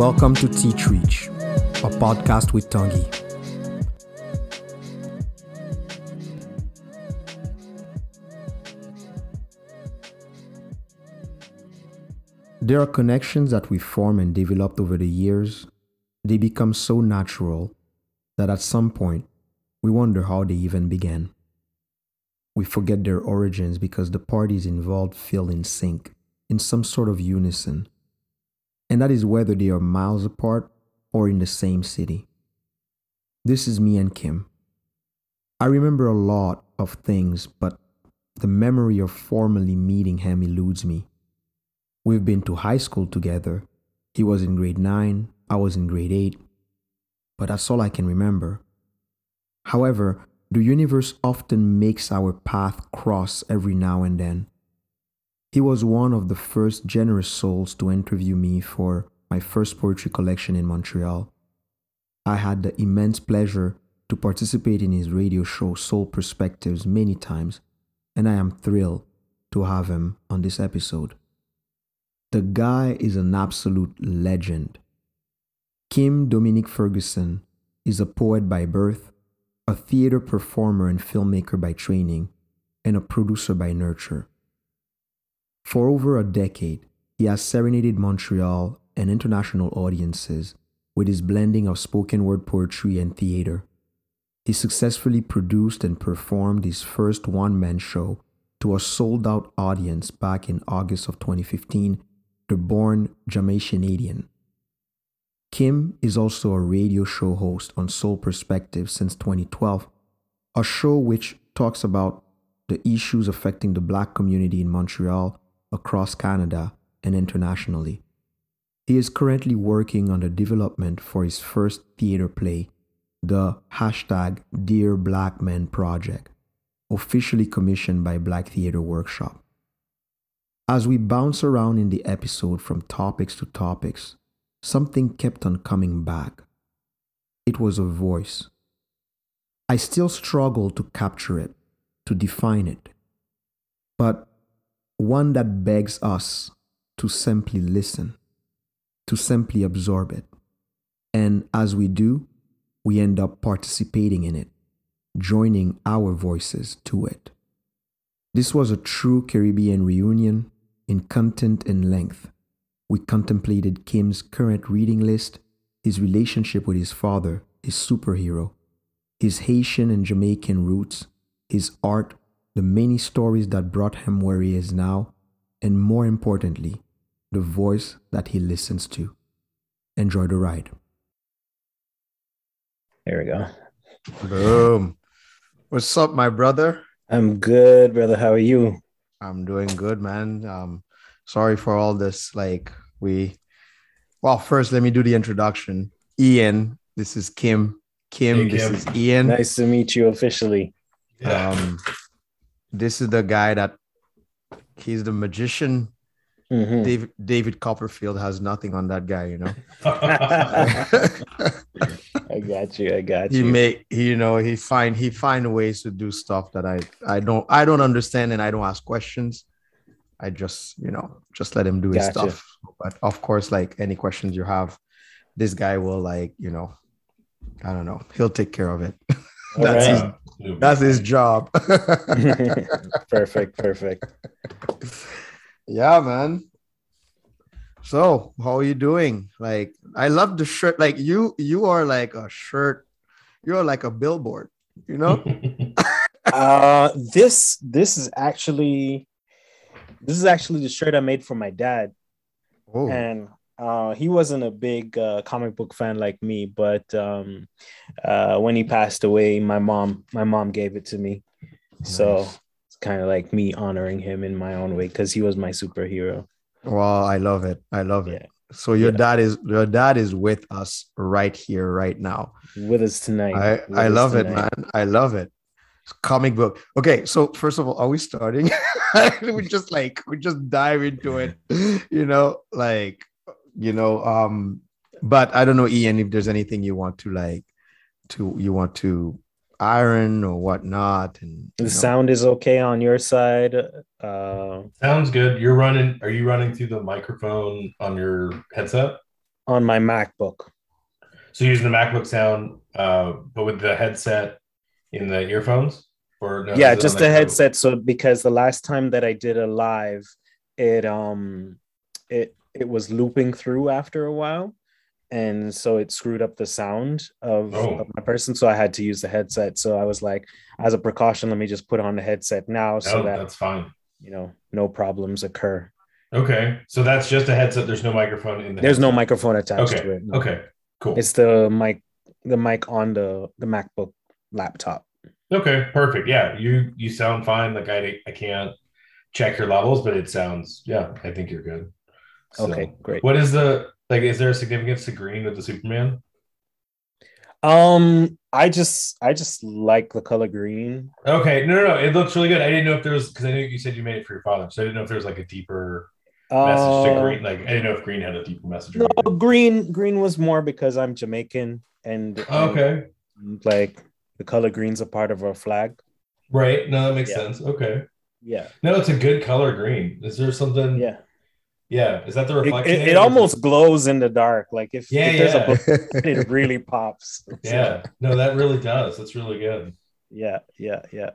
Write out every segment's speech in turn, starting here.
Welcome to Teach Reach, a podcast with Tanguy. There are connections that we form and developed over the years. They become so natural that at some point we wonder how they even began. We forget their origins because the parties involved feel in sync, in some sort of unison. And that is whether they are miles apart or in the same city. This is me and Kim. I remember a lot of things, but the memory of formally meeting him eludes me. We've been to high school together. He was in grade 9, I was in grade 8. But that's all I can remember. However, the universe often makes our path cross every now and then. He was one of the first generous souls to interview me for my first poetry collection in Montreal. I had the immense pleasure to participate in his radio show Soul Perspectives many times, and I am thrilled to have him on this episode. The guy is an absolute legend. Kim Dominique Ferguson is a poet by birth, a theater performer and filmmaker by training, and a producer by nurture. For over a decade, he has serenaded Montreal and international audiences with his blending of spoken word poetry and theater. He successfully produced and performed his first one man show to a sold out audience back in August of 2015 the born Jamaicanadian. Kim is also a radio show host on Soul Perspective since 2012, a show which talks about the issues affecting the black community in Montreal, across Canada, and internationally. He is currently working on the development for his first theater play, the hashtag Dear Black Men Project, officially commissioned by Black Theater Workshop. As we bounce around in the episode from topics to topics, something kept on coming back. It was a voice. I still struggle to capture it, to define it, but one that begs us to simply listen, to simply absorb it. And as we do, we end up participating in it, joining our voices to it. This was a true Caribbean reunion in content and length. We contemplated Kim's current reading list, his relationship with his father, his superhero, his Haitian and Jamaican roots, his art, the many stories that brought him where he is now, and more importantly, the voice that he listens to. Enjoy the ride. There we go. Boom. What's up, my brother? I'm good, brother. How are you? I'm doing good, man. Um, sorry for all this. Like we, well, first let me do the introduction. Ian, this is Kim. Kim, hey, Kim. this is Ian. Nice to meet you officially. Yeah. Um, this is the guy that he's the magician. Mm-hmm. David David Copperfield has nothing on that guy, you know. I got you. I got you. He make he, you know he find he find ways to do stuff that I I don't I don't understand and I don't ask questions. I just you know just let him do his gotcha. stuff. But of course, like any questions you have, this guy will like you know I don't know he'll take care of it. that's right. his, that's his job. perfect. Perfect. Yeah, man. So, how are you doing? Like, I love the shirt. Like, you, you are like a shirt. You're like a billboard. You know. uh, this this is actually this is actually the shirt I made for my dad. Oh. And uh, he wasn't a big uh, comic book fan like me, but um, uh, when he passed away, my mom my mom gave it to me. Nice. So it's kind of like me honoring him in my own way because he was my superhero. Wow, I love it. I love it. So your yeah. dad is your dad is with us right here, right now. With us tonight. I, I love tonight. it, man. I love it. Comic book. Okay, so first of all, are we starting? we just like we just dive into it, you know, like you know, um, but I don't know, Ian, if there's anything you want to like to you want to iron or whatnot. And the know. sound is okay on your side. Uh, Sounds good. You're running. Are you running through the microphone on your headset? on my MacBook. So using the MacBook sound, uh, but with the headset in the earphones, or no, yeah, just the headset. So because the last time that I did a live, it um, it it was looping through after a while, and so it screwed up the sound of, oh. of, my person. So I had to use the headset. So I was like, as a precaution, let me just put on the headset now, so oh, that that's fine. You know, no problems occur. Okay, so that's just a headset. There's no microphone in there. There's headset. no microphone attached okay. to it. No. Okay, cool. It's the mic, the mic on the the MacBook laptop. Okay, perfect. Yeah, you you sound fine. Like I I can't check your levels, but it sounds yeah. I think you're good. So, okay, great. What is the like? Is there a significance to green with the Superman? Um, I just I just like the color green. Okay, no, no, no. It looks really good. I didn't know if there was because I knew you said you made it for your father, so I didn't know if there was like a deeper message to uh, green. Like I didn't know if green had a deeper message. No, green green was more because I'm Jamaican and okay, and, like the color green's a part of our flag. Right. No, that makes yeah. sense. Okay. Yeah. No, it's a good color green. Is there something? Yeah. Yeah. Is that the reflection? It, it, it almost glows in the dark. Like if, yeah, if yeah. there's a it really pops. Yeah. No, that really does. That's really good. Yeah. Yeah. Yeah.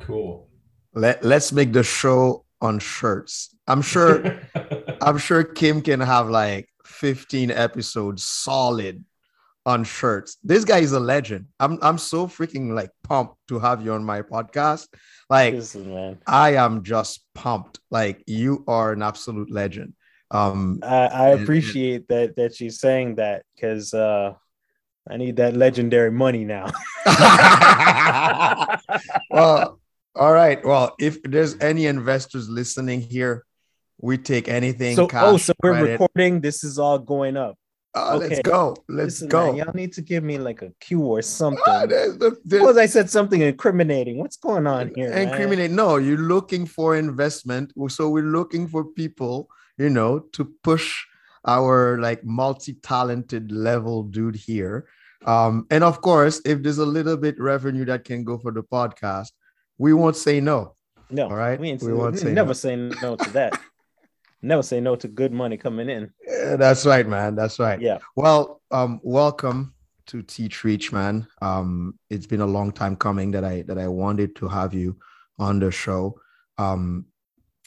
Cool. Let Let's make the show on shirts. I'm sure. I'm sure Kim can have like 15 episodes solid on shirts. This guy is a legend. I'm I'm so freaking like pumped to have you on my podcast. Like Listen, I am just pumped. Like you are an absolute legend. Um I, I appreciate and, that that she's saying that because uh I need that legendary money now. well, all right. Well, if there's any investors listening here, we take anything. So, oh, so we're credit. recording. This is all going up. Uh, okay. Let's go. Let's Listen, go. Man, y'all need to give me like a cue or something. Uh, there's, there's, Suppose I said something incriminating. What's going on here? Incriminate? Man? No, you're looking for investment. So we're looking for people, you know, to push our like multi-talented level dude here. Um, and of course, if there's a little bit revenue that can go for the podcast, we won't say no. No, all right. We, we won't say never no. say no to that. never say no to good money coming in. Yeah, that's right, man. That's right. Yeah. Well, um, welcome to Teach Reach, man. Um, it's been a long time coming that I that I wanted to have you on the show. Um,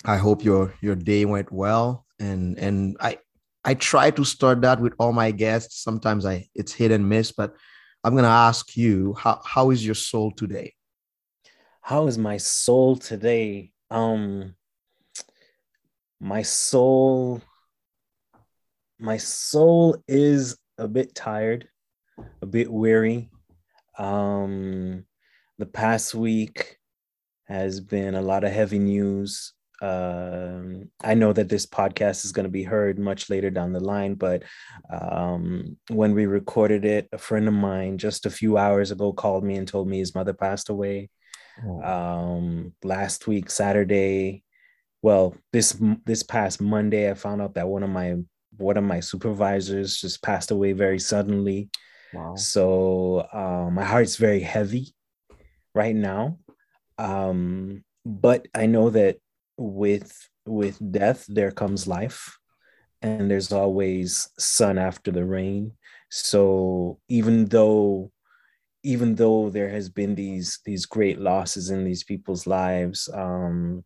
I hope your your day went well, and and I I try to start that with all my guests. Sometimes I it's hit and miss, but I'm gonna ask you how how is your soul today? How is my soul today? Um, my soul my soul is a bit tired a bit weary um the past week has been a lot of heavy news um, I know that this podcast is going to be heard much later down the line, but um, when we recorded it, a friend of mine just a few hours ago called me and told me his mother passed away. Oh. Um, last week, Saturday, well this this past monday i found out that one of my one of my supervisors just passed away very suddenly. Wow. so um, my heart's very heavy right now. Um, but i know that with with death there comes life and there's always sun after the rain. So even though even though there has been these these great losses in these people's lives um,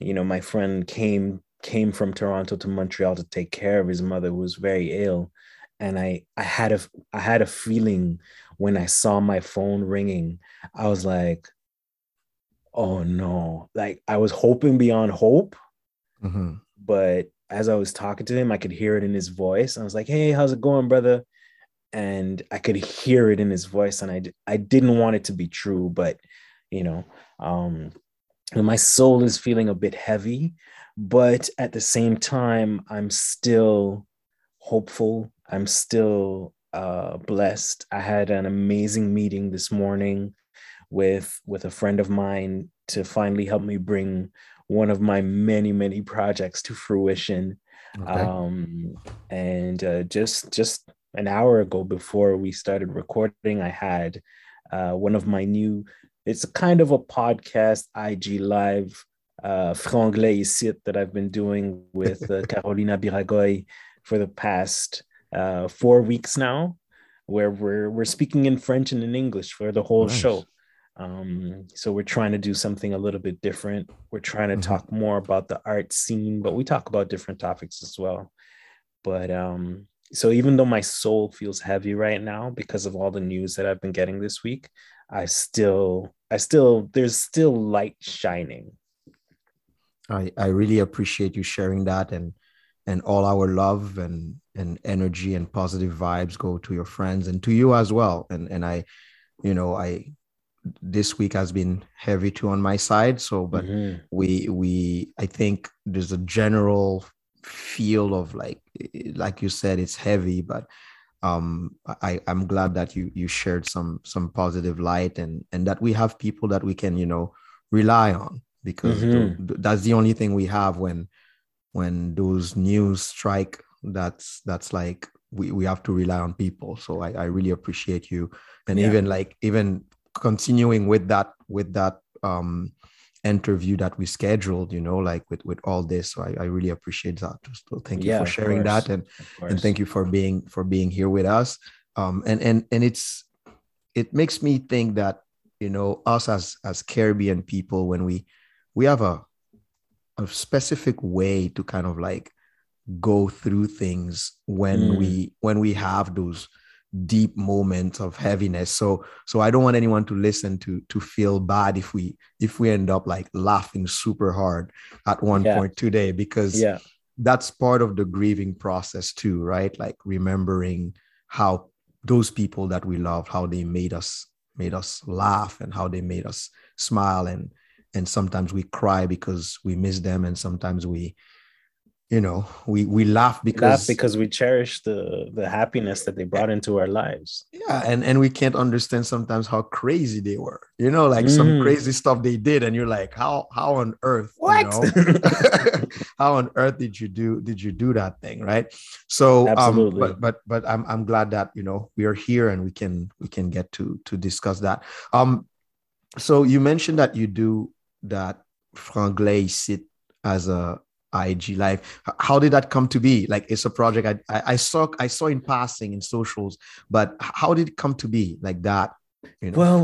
you know my friend came came from toronto to montreal to take care of his mother who was very ill. And i i had a i had a feeling when i saw my phone ringing i was like oh no. Like i was hoping beyond hope mm-hmm. but as i was talking to him i could hear it in his voice. I was like hey how's it going brother? And i could hear it in his voice and i i didn't want it to be true but you know um my soul is feeling a bit heavy, but at the same time, I'm still hopeful. I'm still uh, blessed. I had an amazing meeting this morning with with a friend of mine to finally help me bring one of my many many projects to fruition. Okay. Um, and uh, just just an hour ago before we started recording, I had uh, one of my new it's a kind of a podcast IG live uh, franglais ici that I've been doing with uh, Carolina Biragoy for the past uh, four weeks now, where we're we're speaking in French and in English for the whole nice. show. Um, so we're trying to do something a little bit different. We're trying to mm-hmm. talk more about the art scene, but we talk about different topics as well. But um, so even though my soul feels heavy right now because of all the news that I've been getting this week, I still, I still, there's still light shining. I, I really appreciate you sharing that and and all our love and and energy and positive vibes go to your friends and to you as well. And and I, you know, I this week has been heavy too on my side. So, but mm-hmm. we we I think there's a general feel of like like you said, it's heavy, but um I, I'm glad that you you shared some some positive light and and that we have people that we can, you know, rely on because mm-hmm. th- that's the only thing we have when when those news strike that's that's like we, we have to rely on people so i, I really appreciate you and yeah. even like even continuing with that with that um interview that we scheduled you know like with with all this. So i, I really appreciate that. So thank you yeah, for sharing that and and thank you for being for being here with us. Um and and and it's it makes me think that you know us as as caribbean people when we we have a a specific way to kind of like go through things when mm. we when we have those deep moments of heaviness. So so i don't want anyone to listen to to feel bad if we if we end up like laughing super hard at one yeah. point today because yeah. that's part of the grieving process too right? Like remembering how those people that we love how they made us made us laugh and how they made us smile and and sometimes we cry because we miss them and sometimes we you know we we laugh because laugh because we cherish the the happiness that they brought into our lives yeah and and we can't understand sometimes how crazy they were you know like mm. some crazy stuff they did and you're like how how on earth what you know? how on earth did you do did you do that thing right so um, Absolutely. um but but but i'm i'm glad that you know we are here and we can we can get to to discuss that um so you mentioned that you do that Franglais ici as a IG live. How did that come to be? Like it's a project I, I, I saw I saw in passing in socials, but how did it come to be like that? You know, well.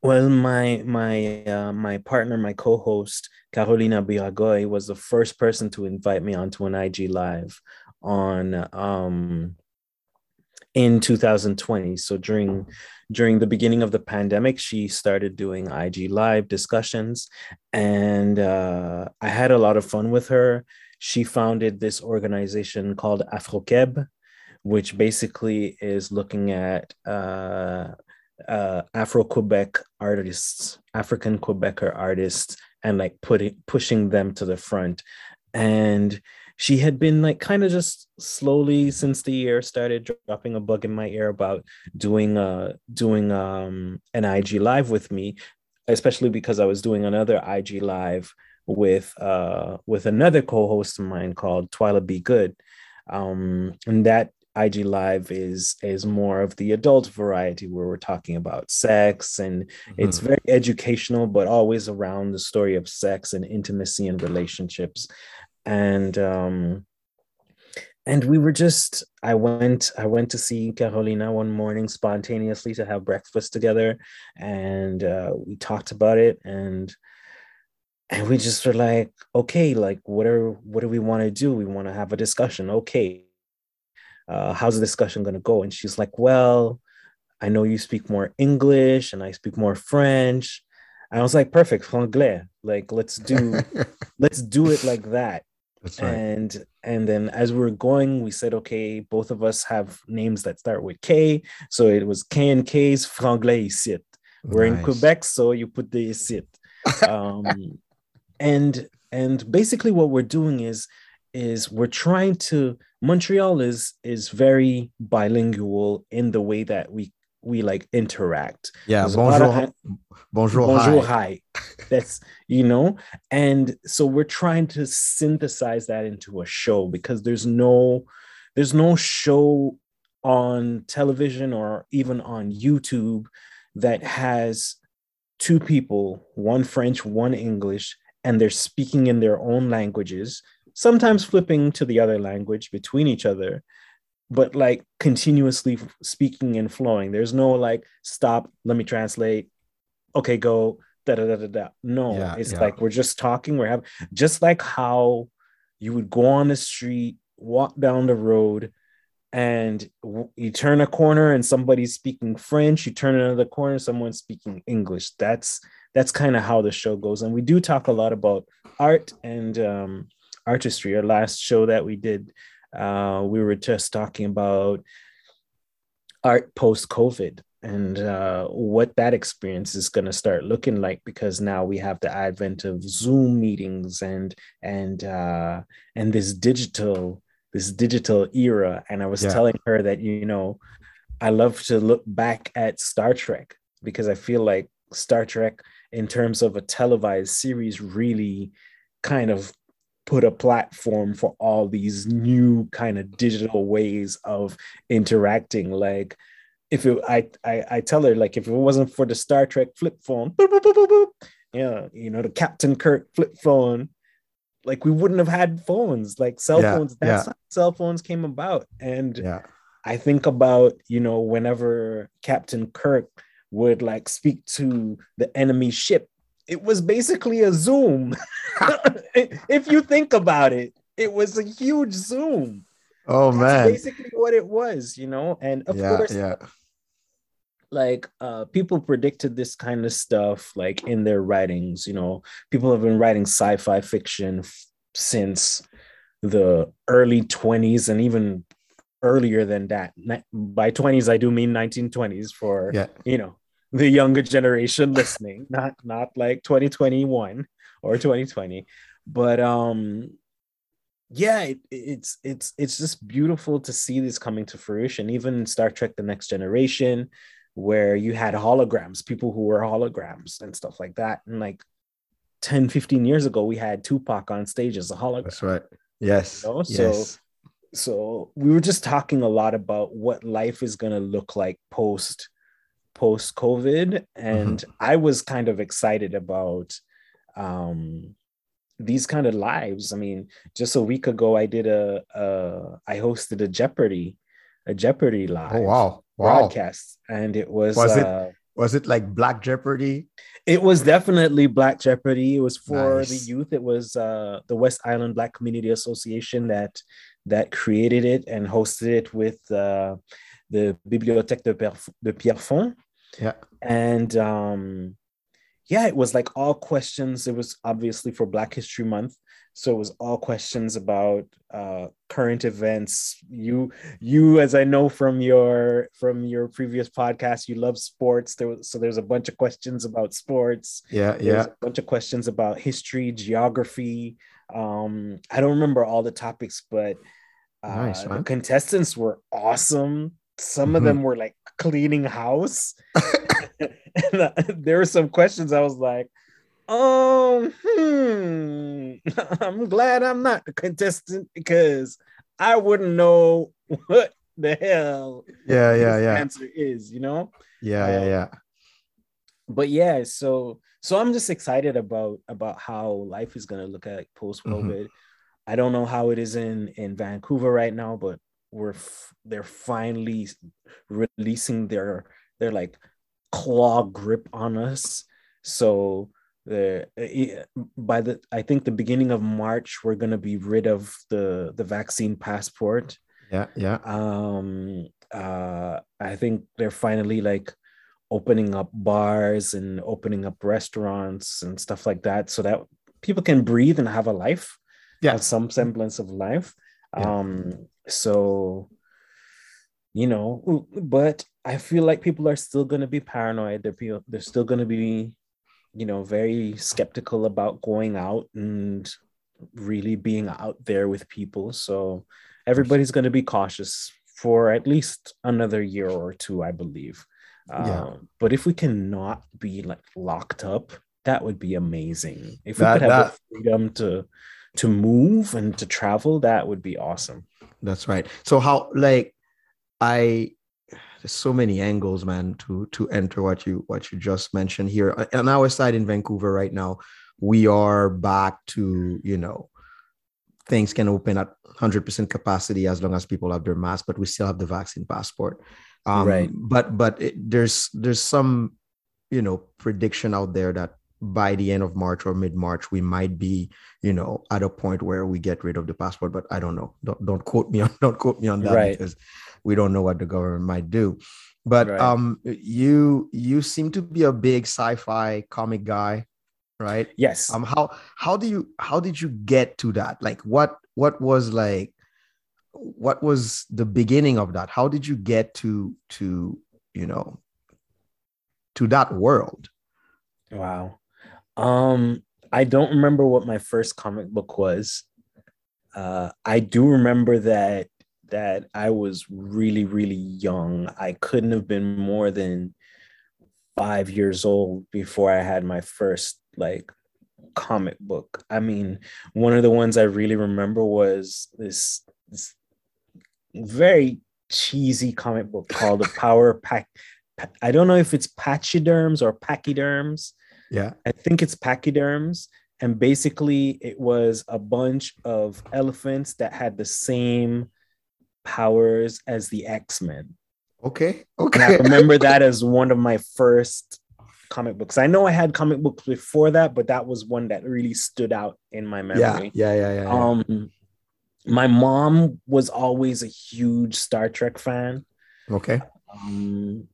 Well, my my uh, my partner, my co-host Carolina Biragoy, was the first person to invite me onto an IG live on um in 2020. So during during the beginning of the pandemic, she started doing IG live discussions, and uh, I had a lot of fun with her. She founded this organization called AfroKeb, which basically is looking at uh, uh, Afro Quebec artists, African Quebecer artists, and like putting pushing them to the front. And she had been like kind of just slowly since the year started dropping a bug in my ear about doing uh doing um an IG live with me, especially because I was doing another IG live with uh with another co-host of mine called Twyla Be Good. Um and that IG Live is is more of the adult variety where we're talking about sex and mm-hmm. it's very educational, but always around the story of sex and intimacy and relationships and um, and we were just i went i went to see carolina one morning spontaneously to have breakfast together. And uh, we talked about it and and we just were like okay like what are what do we want to do? We want to have a discussion. Okay uh, how's the discussion going to go? And she's like well i know you speak more english and i speak more french. And i was like perfect franglais like let's do let's do it like that that's right. And and then as we were going, we said, okay, both of us have names that start with K. So it was K and K's franglais ici. We're nice. in Quebec, so you put the ici. Um, and and basically what we're doing is is we're trying to Montreal is is very bilingual in the way that we we like interact. Yeah, There's bonjour, bonjour, bonjour, hi. hi. That's you know, and so we're trying to synthesize that into a show because there's no, there's no show on television or even on YouTube that has two people, one French, one English, and they're speaking in their own languages, sometimes flipping to the other language between each other but like continuously speaking and flowing. There's no like stop, let me translate. Okay, go. Da, da, da, da, da. No, yeah, it's yeah. like we're just talking. We're having just like how you would go on the street, walk down the road, and you turn a corner and somebody's speaking French. You turn another corner, someone's speaking English. That's that's kind of how the show goes. And we do talk a lot about art and um, artistry. Our last show that we did uh, we were just talking about art post COVID and uh, what that experience is going to start looking like because now we have the advent of Zoom meetings and and uh, and this digital this digital era. And I was yeah. telling her that you know I love to look back at Star Trek because I feel like Star Trek, in terms of a televised series, really kind of put a platform for all these new kind of digital ways of interacting. Like if it I, I i tell her like if it wasn't for the star trek flip phone boop, boop, boop, yeah you know the captain kirk flip phone like we wouldn't have had phones. Like cell yeah, phones that's yeah. how cell phones came about. And yeah. I think about you know whenever captain kirk would like speak to the enemy ship it was basically a Zoom. if you think about it, it was a huge Zoom. Oh That's man. Basically what it was, you know? And of yeah, course, yeah. like uh people predicted this kind of stuff like in their writings, you know. People have been writing sci-fi fiction f- since the early 20s and even earlier than that. By 20s I do mean 1920s for yeah. you know, the younger generation listening, not not like 2021 or 2020. But um yeah, it, it's it's it's just beautiful to see this coming to fruition. Even Star Trek: The Next Generation, where you had holograms, people who were holograms and stuff like that. And like 10, 15 years ago, we had Tupac on stage as a hologram. That's right. Yes. You know? So yes. so we were just talking a lot about what life is gonna look like post post COVID, and mm-hmm. I was kind of excited about um, these kind of lives. I mean, just a week ago, I did a, a I hosted a Jeopardy, a Jeopardy live. Oh wow! wow. broadcast, and it was was uh, it was it like Black Jeopardy? It was definitely Black Jeopardy. It was for nice. the youth. It was uh, the West Island Black Community Association that that created it and hosted it with uh, the Bibliothèque de, de Pierrefonds yeah. And um, yeah, it was like all questions. It was obviously for Black History Month. So it was all questions about uh, current events. You, you, as I know from your from your previous podcast, you love sports. There was so there's a bunch of questions about sports. Yeah, yeah. a bunch of questions about history, geography. Um, I don't remember all the topics, but uh, nice, the contestants were awesome. Some mm-hmm. of them were like cleaning house. and uh, there were some questions I was like, um, hmm, I'm glad I'm not the contestant because I wouldn't know what the hell yeah yeah yeah answer is you know yeah um, yeah yeah but yeah so so i'm just excited about about how life is going to look at post covid mm-hmm. i don't know how it is in in vancouver right now but we're f- they're finally releasing their their like claw grip on us. So the by the i think the beginning of march we're going to be rid of the the vaccine passport. Yeah yeah. Um uh i think they're finally like opening up bars and opening up restaurants and stuff like that so that people can breathe and have a life yeah. have some semblance of life yeah. um so, you know, but I feel like people are still going to be paranoid. They're, they're still going to be, you know, very skeptical about going out and really being out there with people. So everybody's going to be cautious for at least another year or two, I believe. Yeah. Um, but if we cannot be like locked up, that would be amazing. If we that, could have that... the freedom to to move and to travel, that would be awesome. That's right. So how like I there's so many angles, man, to to enter what you what you just mentioned here. On our side in Vancouver right now, we are back to, you know, things can open at 100% capacity as long as people have their mask, but we still have the vaccine passport. Um, right. But but it, there's there's some you know prediction out there that by the end of March or mid March we might be you know at a point where we get rid of the passport. But I don't know. Don't don't quote me on don't quote me on that right. because we don't know what the government might do. But right. um, you you seem to be a big sci-fi comic guy, right? Yes. Um, how how do you how did you get to that? Like, what what was like, what was the beginning of that? How did you get to to you know to that world? Wow. Um, I don't remember what my first comic book was. Uh, I do remember that that I was really, really young. I couldn't have been more than five years old before I had my first like comic book. I mean, one of the ones I really remember was this, this very cheesy comic book called The Power Pack. I don't know if it's Pachyderms or Pachyderms. Yeah. I think it's Pachyderms. And basically, it was a bunch of elephants that had the same powers as the X-Men. Okay. Okay. And I remember that as one of my first comic books. I know I had comic books before that, but that was one that really stood out in my memory. Yeah, yeah, yeah, yeah. yeah. Um my mom was always a huge Star Trek fan. Okay. Um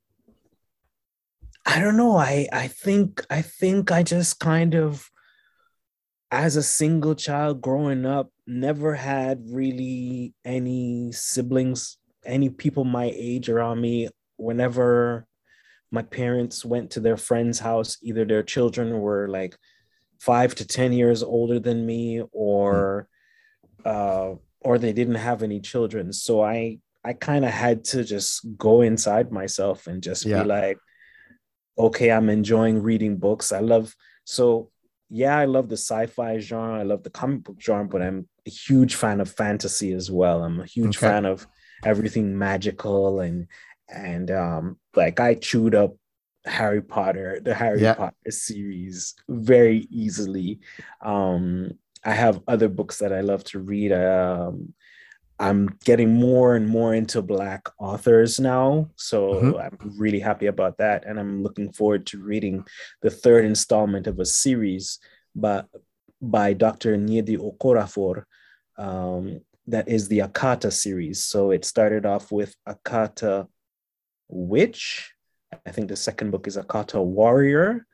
I don't know. I I think I think I just kind of as a single child growing up, never had really any siblings, any people my age around me. Whenever my parents went to their friend's house, either their children were like five to 10 years older than me or uh, or they didn't have any children. So I I kind of had to just go inside myself and just yeah. be like, okay, I'm enjoying reading books. I love so yeah, I love the sci-fi genre, I love the comic book genre, but I'm a huge fan of fantasy as well. I'm a huge okay. fan of everything magical and and um like I chewed up Harry Potter, the Harry yeah. Potter series very easily. Um I have other books that I love to read. Um I'm getting more and more into Black authors now. So mm-hmm. I'm really happy about that. And I'm looking forward to reading the third installment of a series by, by Dr. Nnedi Okorafor. Um, that is the Akata series. So it started off with Akata Witch. I think the second book is Akata Warrior.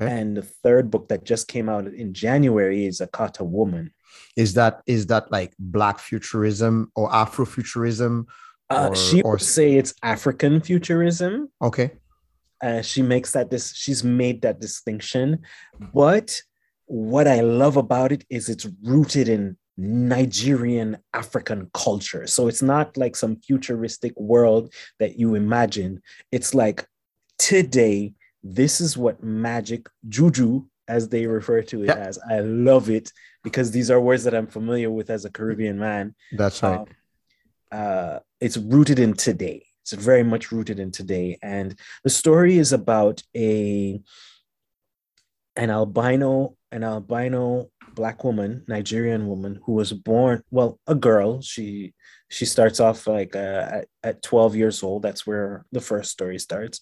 Okay. And the third book that just came out in January is Akata Woman. Is that is that like black futurism or Afrofuturism? Uh, she or... would say it's African futurism. Okay. Uh, she makes that this she's made that distinction, but what I love about it is it's rooted in Nigerian African culture. So it's not like some futuristic world that you imagine. It's like today, this is what magic, juju, as they refer to it as. I love it because these are words that I'm familiar with as a Caribbean man. That's right. Um, uh, it's rooted in today. It's very much rooted in today, and the story is about a an albino an albino black woman, Nigerian woman who was born well a girl. She she starts off like uh, at, at 12 years old. That's where the first story starts.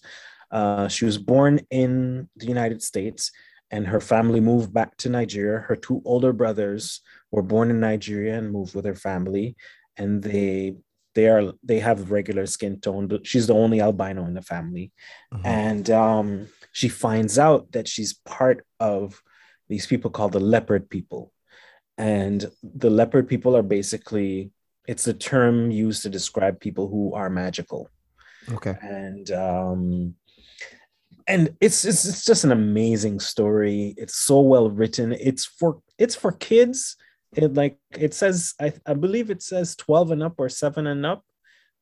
Uh, she was born in the United States and her family moved back to Nigeria. Her two older brothers were born in Nigeria and moved with her family, and they they are they have regular skin tone. But she's the only albino in the family, mm-hmm. and um, she finds out that she's part of these people called the leopard people, and the leopard people are basically it's a term used to describe people who are magical. Okay, and um, and it's, it's it's just an amazing story. It's so well written. It's for it's for kids. It like it says I, I believe it says 12 and up or 7 and up,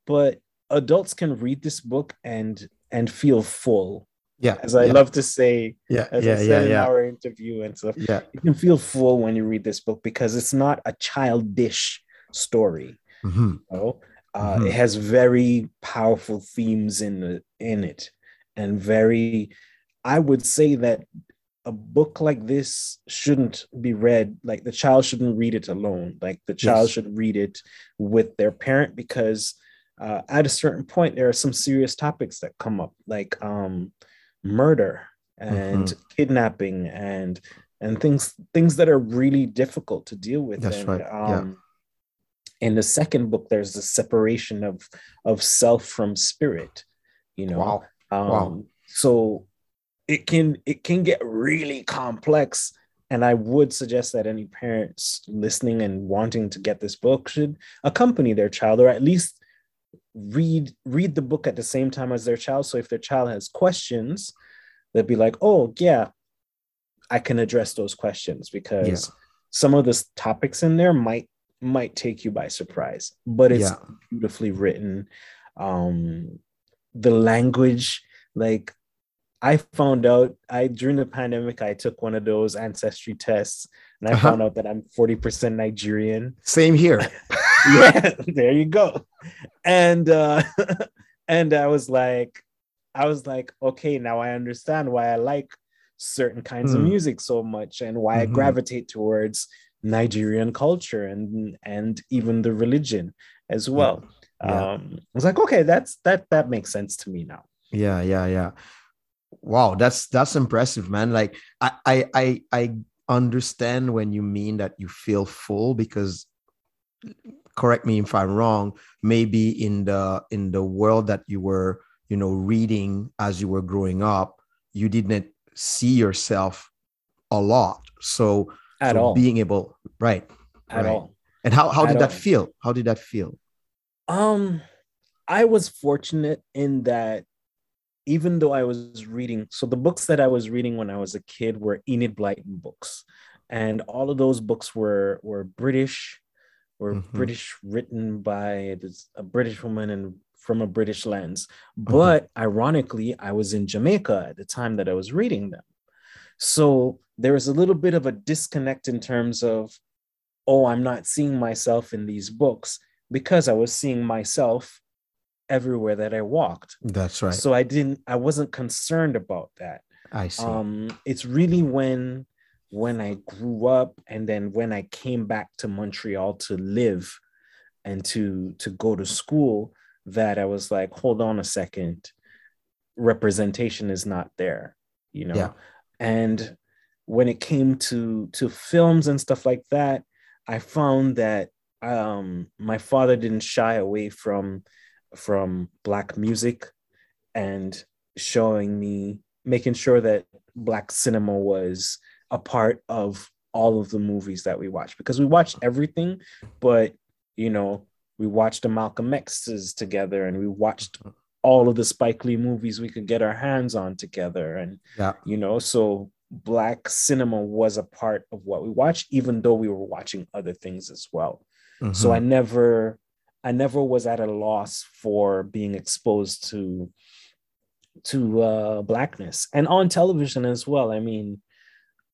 but adults can read this book and and feel full. Yeah. As I yeah. love to say, yeah, as yeah, I said yeah, in yeah. our interview and stuff, yeah. you can feel full when you read this book because it's not a childish story. Mm-hmm. You know? uh, mm-hmm. It has very powerful themes in the, in it and very i would say that a book like this shouldn't be read like the child shouldn't read it alone like the child yes. should read it with their parent because uh, at a certain point there are some serious topics that come up like um, murder and mm-hmm. kidnapping and and things things that are really difficult to deal with that's and, right um, yeah. in the second book there's the separation of of self from spirit you know wow. Um, wow. so it can it can get really complex and i would suggest that any parents listening and wanting to get this book should accompany their child or at least read read the book at the same time as their child so if their child has questions they'd be like oh yeah i can address those questions because yeah. some of the topics in there might might take you by surprise but it's yeah. beautifully written um the language like I found out I during the pandemic I took one of those ancestry tests and I uh-huh. found out that I'm 40% Nigerian. Same here. yeah, there you go. And uh and I was like I was like okay, now I understand why I like certain kinds mm. of hmm. music so much and why mm-hmm. I gravitate towards Nigerian culture and and even the religion as well. Yeah. Um I was like okay, that's that that makes sense to me now. Yeah, yeah, yeah. Wow that's that's impressive man. Like I, I i i understand when you mean that you feel full because correct me if i'm wrong maybe in the in the world that you were you know reading as you were growing up you didn't see yourself a lot. So at so all. being able right at right. all. And how how did that feel? How did that feel um i was fortunate in that even though I was reading, so the books that I was reading when I was a kid were Enid Blyton books, and all of those books were were British, were mm-hmm. British written by a British woman and from a British lens. Mm-hmm. But ironically, I was in Jamaica at the time that I was reading them, so there was a little bit of a disconnect in terms of, oh, I'm not seeing myself in these books because I was seeing myself everywhere that I walked. That's right. So I didn't I wasn't concerned about that. I see. Um it's really when when I grew up and then when I came back to Montreal to live and to to go to school that I was like hold on a second representation is not there, you know. Yeah. And when it came to to films and stuff like that, I found that um my father didn't shy away from from black music and showing me making sure that black cinema was a part of all of the movies that we watched. Because we watched everything but you know we watched the malcolm x's together and we watched all of the spike lee movies we could get our hands on together. And yeah. you know so black cinema was a part of what we watched even though we were watching other things as well mm-hmm. so i never I never was at a loss for being exposed to to uh, blackness and on television as well. I mean,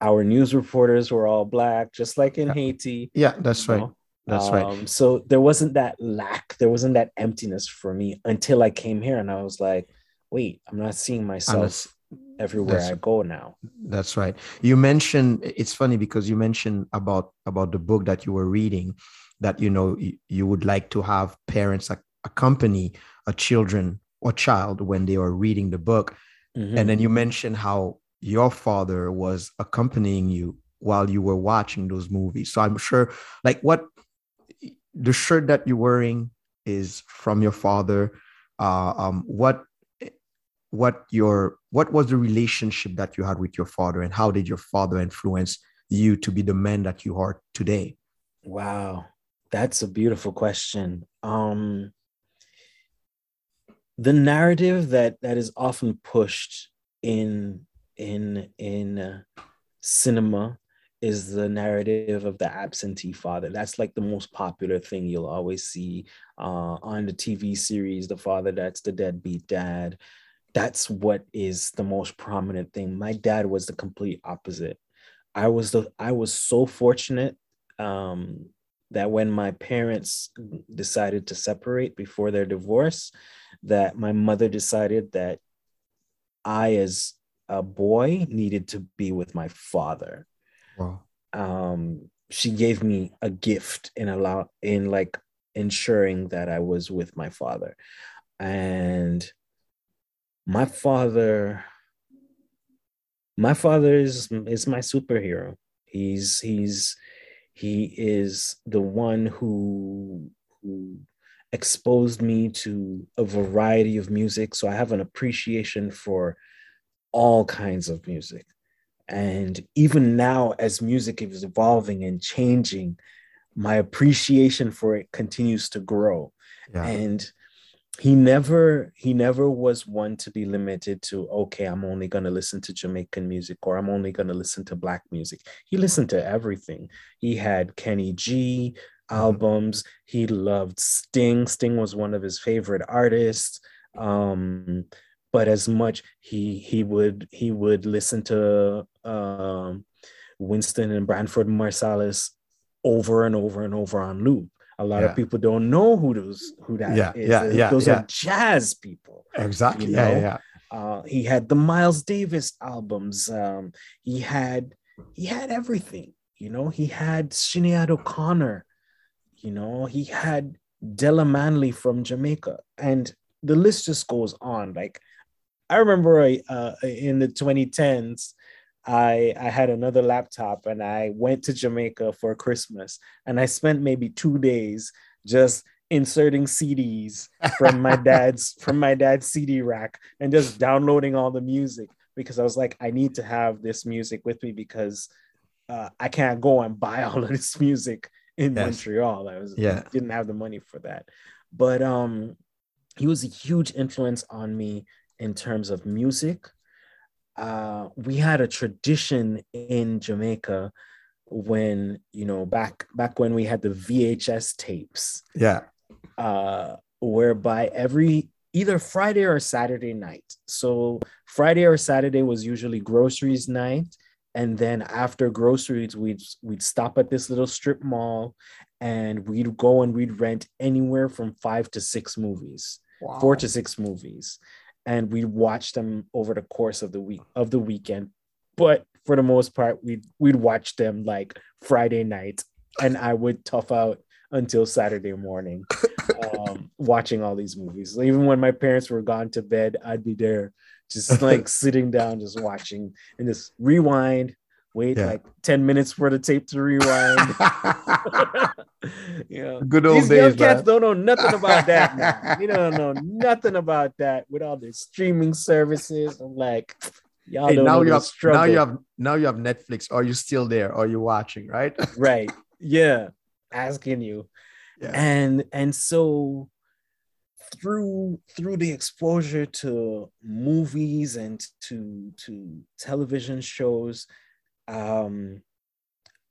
our news reporters were all black, just like in yeah. Haiti. Yeah, that's right. Know? That's um, right. So there wasn't that lack, there wasn't that emptiness for me until I came here and I was like, wait, I'm not seeing myself everywhere I go now. That's right. You mentioned it's funny because you mentioned about about the book that you were reading that you know you, would like to have parents accompany a children or child when they are reading the book. Mm-hmm. and then you mentioned how your father was accompanying you while you were watching those movies. So i'm sure like what the shirt that you're wearing is from your father. Uh, um, what what your what was the relationship that you had with your father and how did your father influence you to be the man that you are today? Wow that's a beautiful question. Um, the narrative that that is often pushed in in in uh, cinema is the narrative of the absentee father. That's like the most popular thing you'll always see uh, on the TV series. The father that's the deadbeat dad. That's what is the most prominent thing. My dad was the complete opposite. I was the I was so fortunate um, that when my parents decided to separate before their divorce, that my mother decided that I, as a boy needed to be with my father. Wow. Um, she gave me a gift in allow in like ensuring that I was with my father. And my father my father is is my superhero. He's he's he is the one who who exposed me to a variety of music. So I have an appreciation for all kinds of music. And even now, as music is evolving and changing, my appreciation for it continues to grow. Yeah. And he never he never was one to be limited to okay i'm only going to listen to jamaican music or i'm only going to listen to black music. He listened to everything. He had kenny g mm-hmm. albums. He loved sting. Sting was one of his favorite artists. Um but as much he he would he would listen to um, Wynton and Branford Marsalis over and over and over on loop. A lot yeah. of people don't know who those who that yeah, is. Yeah, yeah, those yeah. are jazz people. Exactly. You know? Yeah, yeah. Uh, he had the Miles Davis albums. Um, he had he had everything. You know, he had Sinead O'Connor. You know, he had Della Manley from Jamaica, and the list just goes on. Like I remember uh, in the 2010s, I I had another laptop and I went to Jamaica for Christmas and I spent maybe two days just inserting CDs from my dad's from my dad's CD rack and just downloading all the music because I was like I need to have this music with me because uh, I can't go and buy all of this music in yes. Montreal. I was yeah. didn't have the money for that. But um he was a huge influence on me in terms of music. Uh, we had a tradition in Jamaica when you know back back when we had the VHS tapes. Yeah. Uh, whereby every either Friday or Saturday night. So Friday or Saturday was usually groceries night, and then after groceries, we'd we'd stop at this little strip mall, and we'd go and we'd rent anywhere from five to six movies, wow. four to six movies, and we watched them over the course of the week of the weekend. But for the most part, we'd we'd watch them like Friday night, and I would tough out until Saturday morning, um, watching all these movies. Even when my parents were gone to bed, I'd be there, just like sitting down, just watching, and just rewind, wait yeah. like 10 minutes for the tape to rewind. yeah. Good old These days. Young cats don't know nothing about that now. You don't know nothing about that with all the streaming services. I'm like, y'all hey, now you have struggle. now you have now you have Netflix. Are you still there? Are you watching, right? right. Yeah. Asking you. Yeah. And and so through through the exposure to movies and to to television shows um,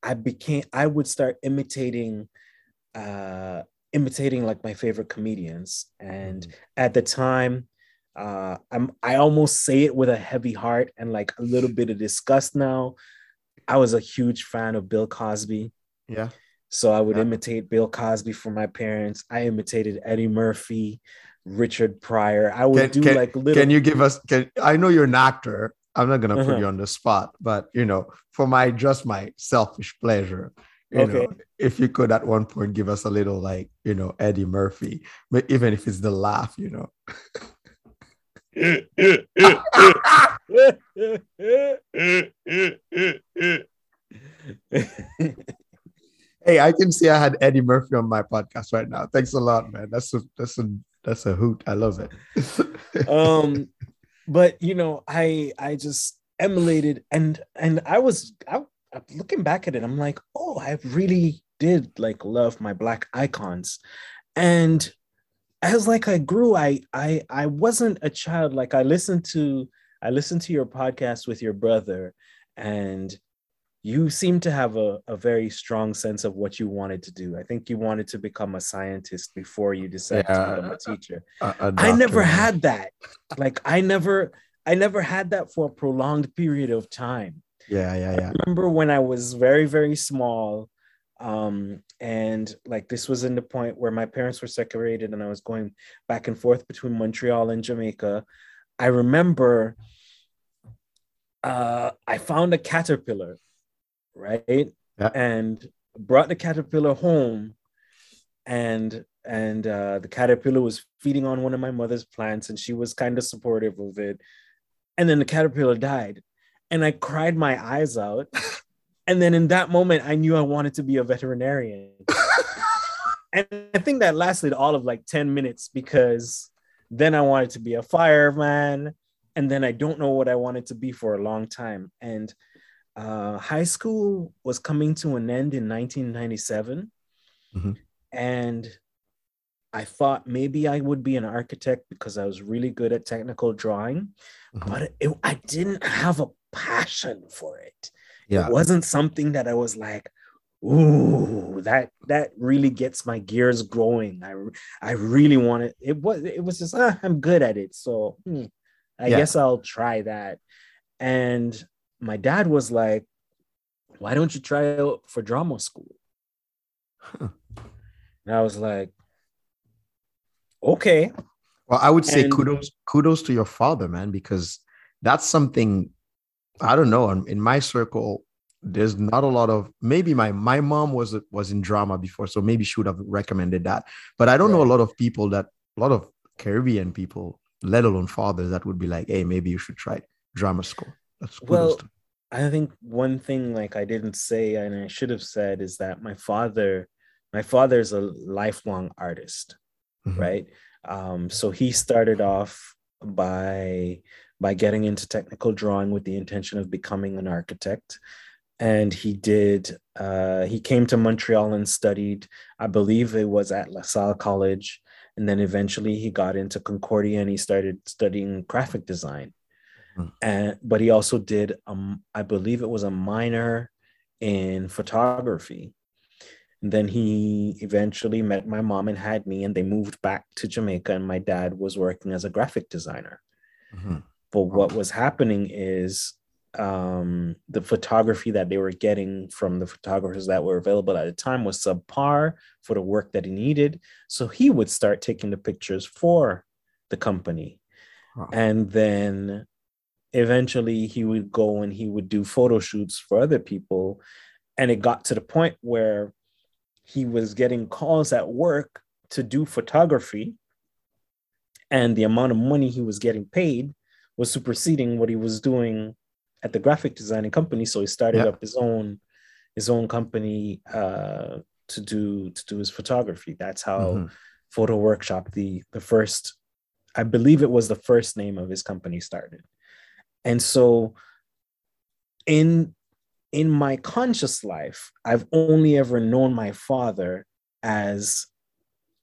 I became I would start imitating uh, imitating like my favorite comedians, and mm. at the time, uh, I'm I almost say it with a heavy heart and like a little bit of disgust now. I was a huge fan of Bill Cosby. Yeah. So I would yeah. imitate Bill Cosby for my parents. I imitated Eddie Murphy, Richard Pryor. I would can, do can, like little. Can you give us? Can I know you're an actor? I'm not gonna uh-huh. put you on the spot, but you know, for my just my selfish pleasure, you okay. know, if you could at one point give us a little like, you know, Eddie Murphy, but even if it's the laugh, you know. hey, I can see I had Eddie Murphy on my podcast right now. Thanks a lot, man. That's a that's a that's a hoot. I love it. um but you know, I I just emulated and and I was I, looking back at it, I'm like, oh, I really did like love my black icons, and as like I grew, I I I wasn't a child. Like I listened to I listened to your podcast with your brother, and you seem to have a, a very strong sense of what you wanted to do. I think you wanted to become a scientist before you decided yeah, to become a teacher. A, a I never had that. Like I never, I never had that for a prolonged period of time. Yeah, yeah, yeah. I remember when I was very, very small, um, and like this was in the point where my parents were separated, and I was going back and forth between Montreal and Jamaica. I remember uh, I found a caterpillar, right? Yeah. And brought the caterpillar home, and and uh, the caterpillar was feeding on one of my mother's plants, and she was kind of supportive of it. And then the caterpillar died, and I cried my eyes out. and then in that moment, I knew I wanted to be a veterinarian. and I think that lasted all of like 10 minutes because then I wanted to be a fireman. And then I don't know what I wanted to be for a long time. And uh, high school was coming to an end in 1997. Mm-hmm. And I thought maybe I would be an architect because I was really good at technical drawing, mm-hmm. but it, I didn't have a passion for it. Yeah. It wasn't something that I was like, ooh, that that really gets my gears going. I I really want it. It was it was just ah, I'm good at it, so hmm, I yeah. guess I'll try that. And my dad was like, "Why don't you try out for drama school?" Huh. And I was like, "Okay." Well, I would say and, kudos kudos to your father, man, because that's something I don't know. In my circle, there's not a lot of maybe my my mom was was in drama before, so maybe she would have recommended that. But I don't right. know a lot of people that a lot of Caribbean people, let alone fathers, that would be like, hey, maybe you should try drama school. That's well, I think one thing like I didn't say and I should have said is that my father, my father is a lifelong artist, mm-hmm. right? Um, so he started off by by getting into technical drawing with the intention of becoming an architect. And he did, uh, he came to Montreal and studied, I believe it was at La Salle College. And then eventually he got into Concordia and he started studying graphic design. Mm-hmm. And, but he also did, um, I believe it was a minor in photography. And then he eventually met my mom and had me, and they moved back to Jamaica. And my dad was working as a graphic designer. Mm-hmm. But what was happening is um, the photography that they were getting from the photographers that were available at the time was subpar for the work that he needed. So he would start taking the pictures for the company. Wow. And then eventually he would go and he would do photo shoots for other people. And it got to the point where he was getting calls at work to do photography. And the amount of money he was getting paid was superseding what he was doing at the graphic designing company. So he started up his own his own company uh, to do to do his photography. That's how mm-hmm. Photo Workshop, the the first, I believe it was the first name of his company started. And so in in my conscious life, I've only ever known my father as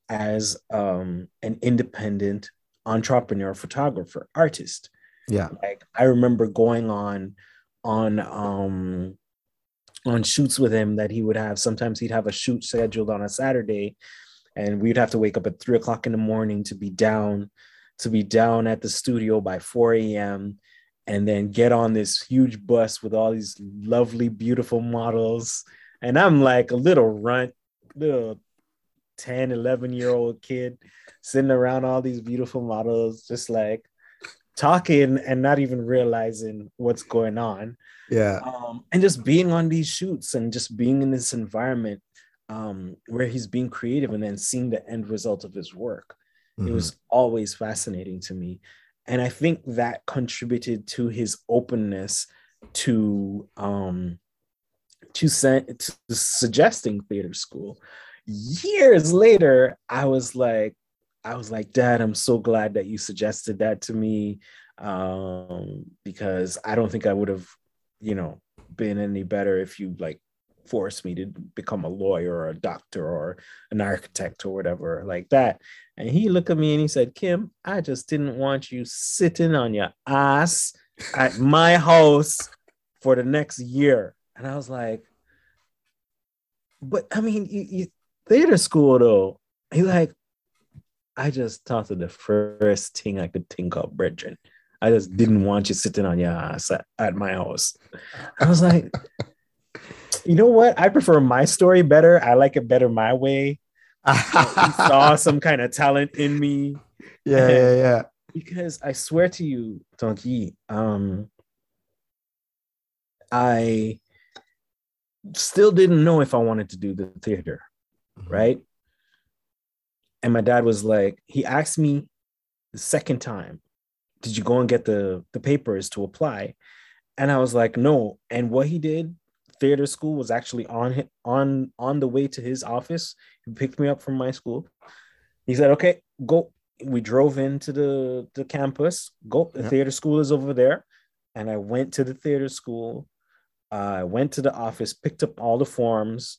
as um, an independent entrepreneur, photographer, artist. Yeah. Like I remember going on on um on shoots with him that he would have. Sometimes he'd have a shoot scheduled on a Saturday, and we'd have to wake up at three o'clock in the morning to be down to be down at the studio by 4 a.m. and then get on this huge bus with all these lovely, beautiful models. And I'm like a little runt, little 10, 11 year old kid sitting around all these beautiful models, just like talking and not even realizing what's going on. Yeah. Um, and just being on these shoots and just being in this environment um, where he's being creative and then seeing the end result of his work. Mm-hmm. It was always fascinating to me. And I think that contributed to his openness to um, to, send, to suggesting theater school. Years later, I was like, I was like, Dad, I'm so glad that you suggested that to me um, because I don't think I would have, you know, been any better if you like forced me to become a lawyer or a doctor or an architect or whatever like that. And he looked at me and he said, Kim, I just didn't want you sitting on your ass at my house for the next year. And I was like, but I mean, you, you theater school though. He like, I just thought of the first thing I could think of, brethren. I just didn't want you sitting on your ass at, at my house. I was like, you know what? I prefer my story better. I like it better my way. he saw some kind of talent in me. Yeah, yeah, yeah. Because I swear to you, Donkey, um, I still didn't know if I wanted to do the theater, mm-hmm. right? And my dad was like, he asked me the second time, did you go and get the, the papers to apply? And I was like, no. And what he did, theater school was actually on on on the way to his office. He picked me up from my school. He said, okay, go. We drove into the, the campus. Go, the theater school is over there. And I went to the theater school I uh, went to the office, picked up all the forms,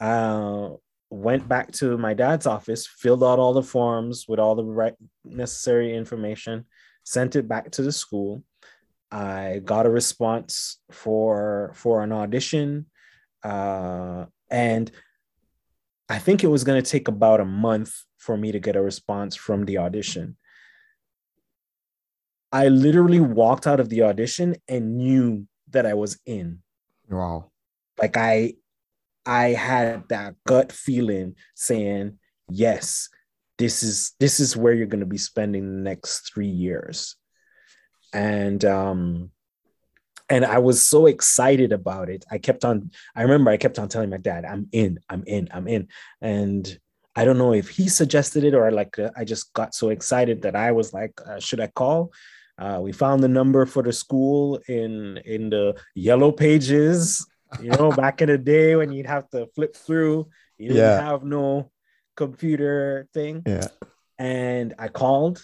uh, went back to my dad's office, filled out all the forms with all the right necessary information, sent it back to the school. I got a response for for an audition, uh, and I think it was going to take about a month for me to get a response from the audition. I literally walked out of the audition and knew that I was in. Wow. Like I I had that gut feeling saying, yes, this is this is where you're going to be spending the next 3 years. And um and I was so excited about it. I kept on I remember I kept on telling my dad, I'm in, I'm in, I'm in. And I don't know if he suggested it or like uh, I just got so excited that I was like, uh, should I call? Uh, we found the number for the school in in the yellow pages. You know, back in the day when you'd have to flip through, you didn't yeah. have no computer thing. Yeah. And I called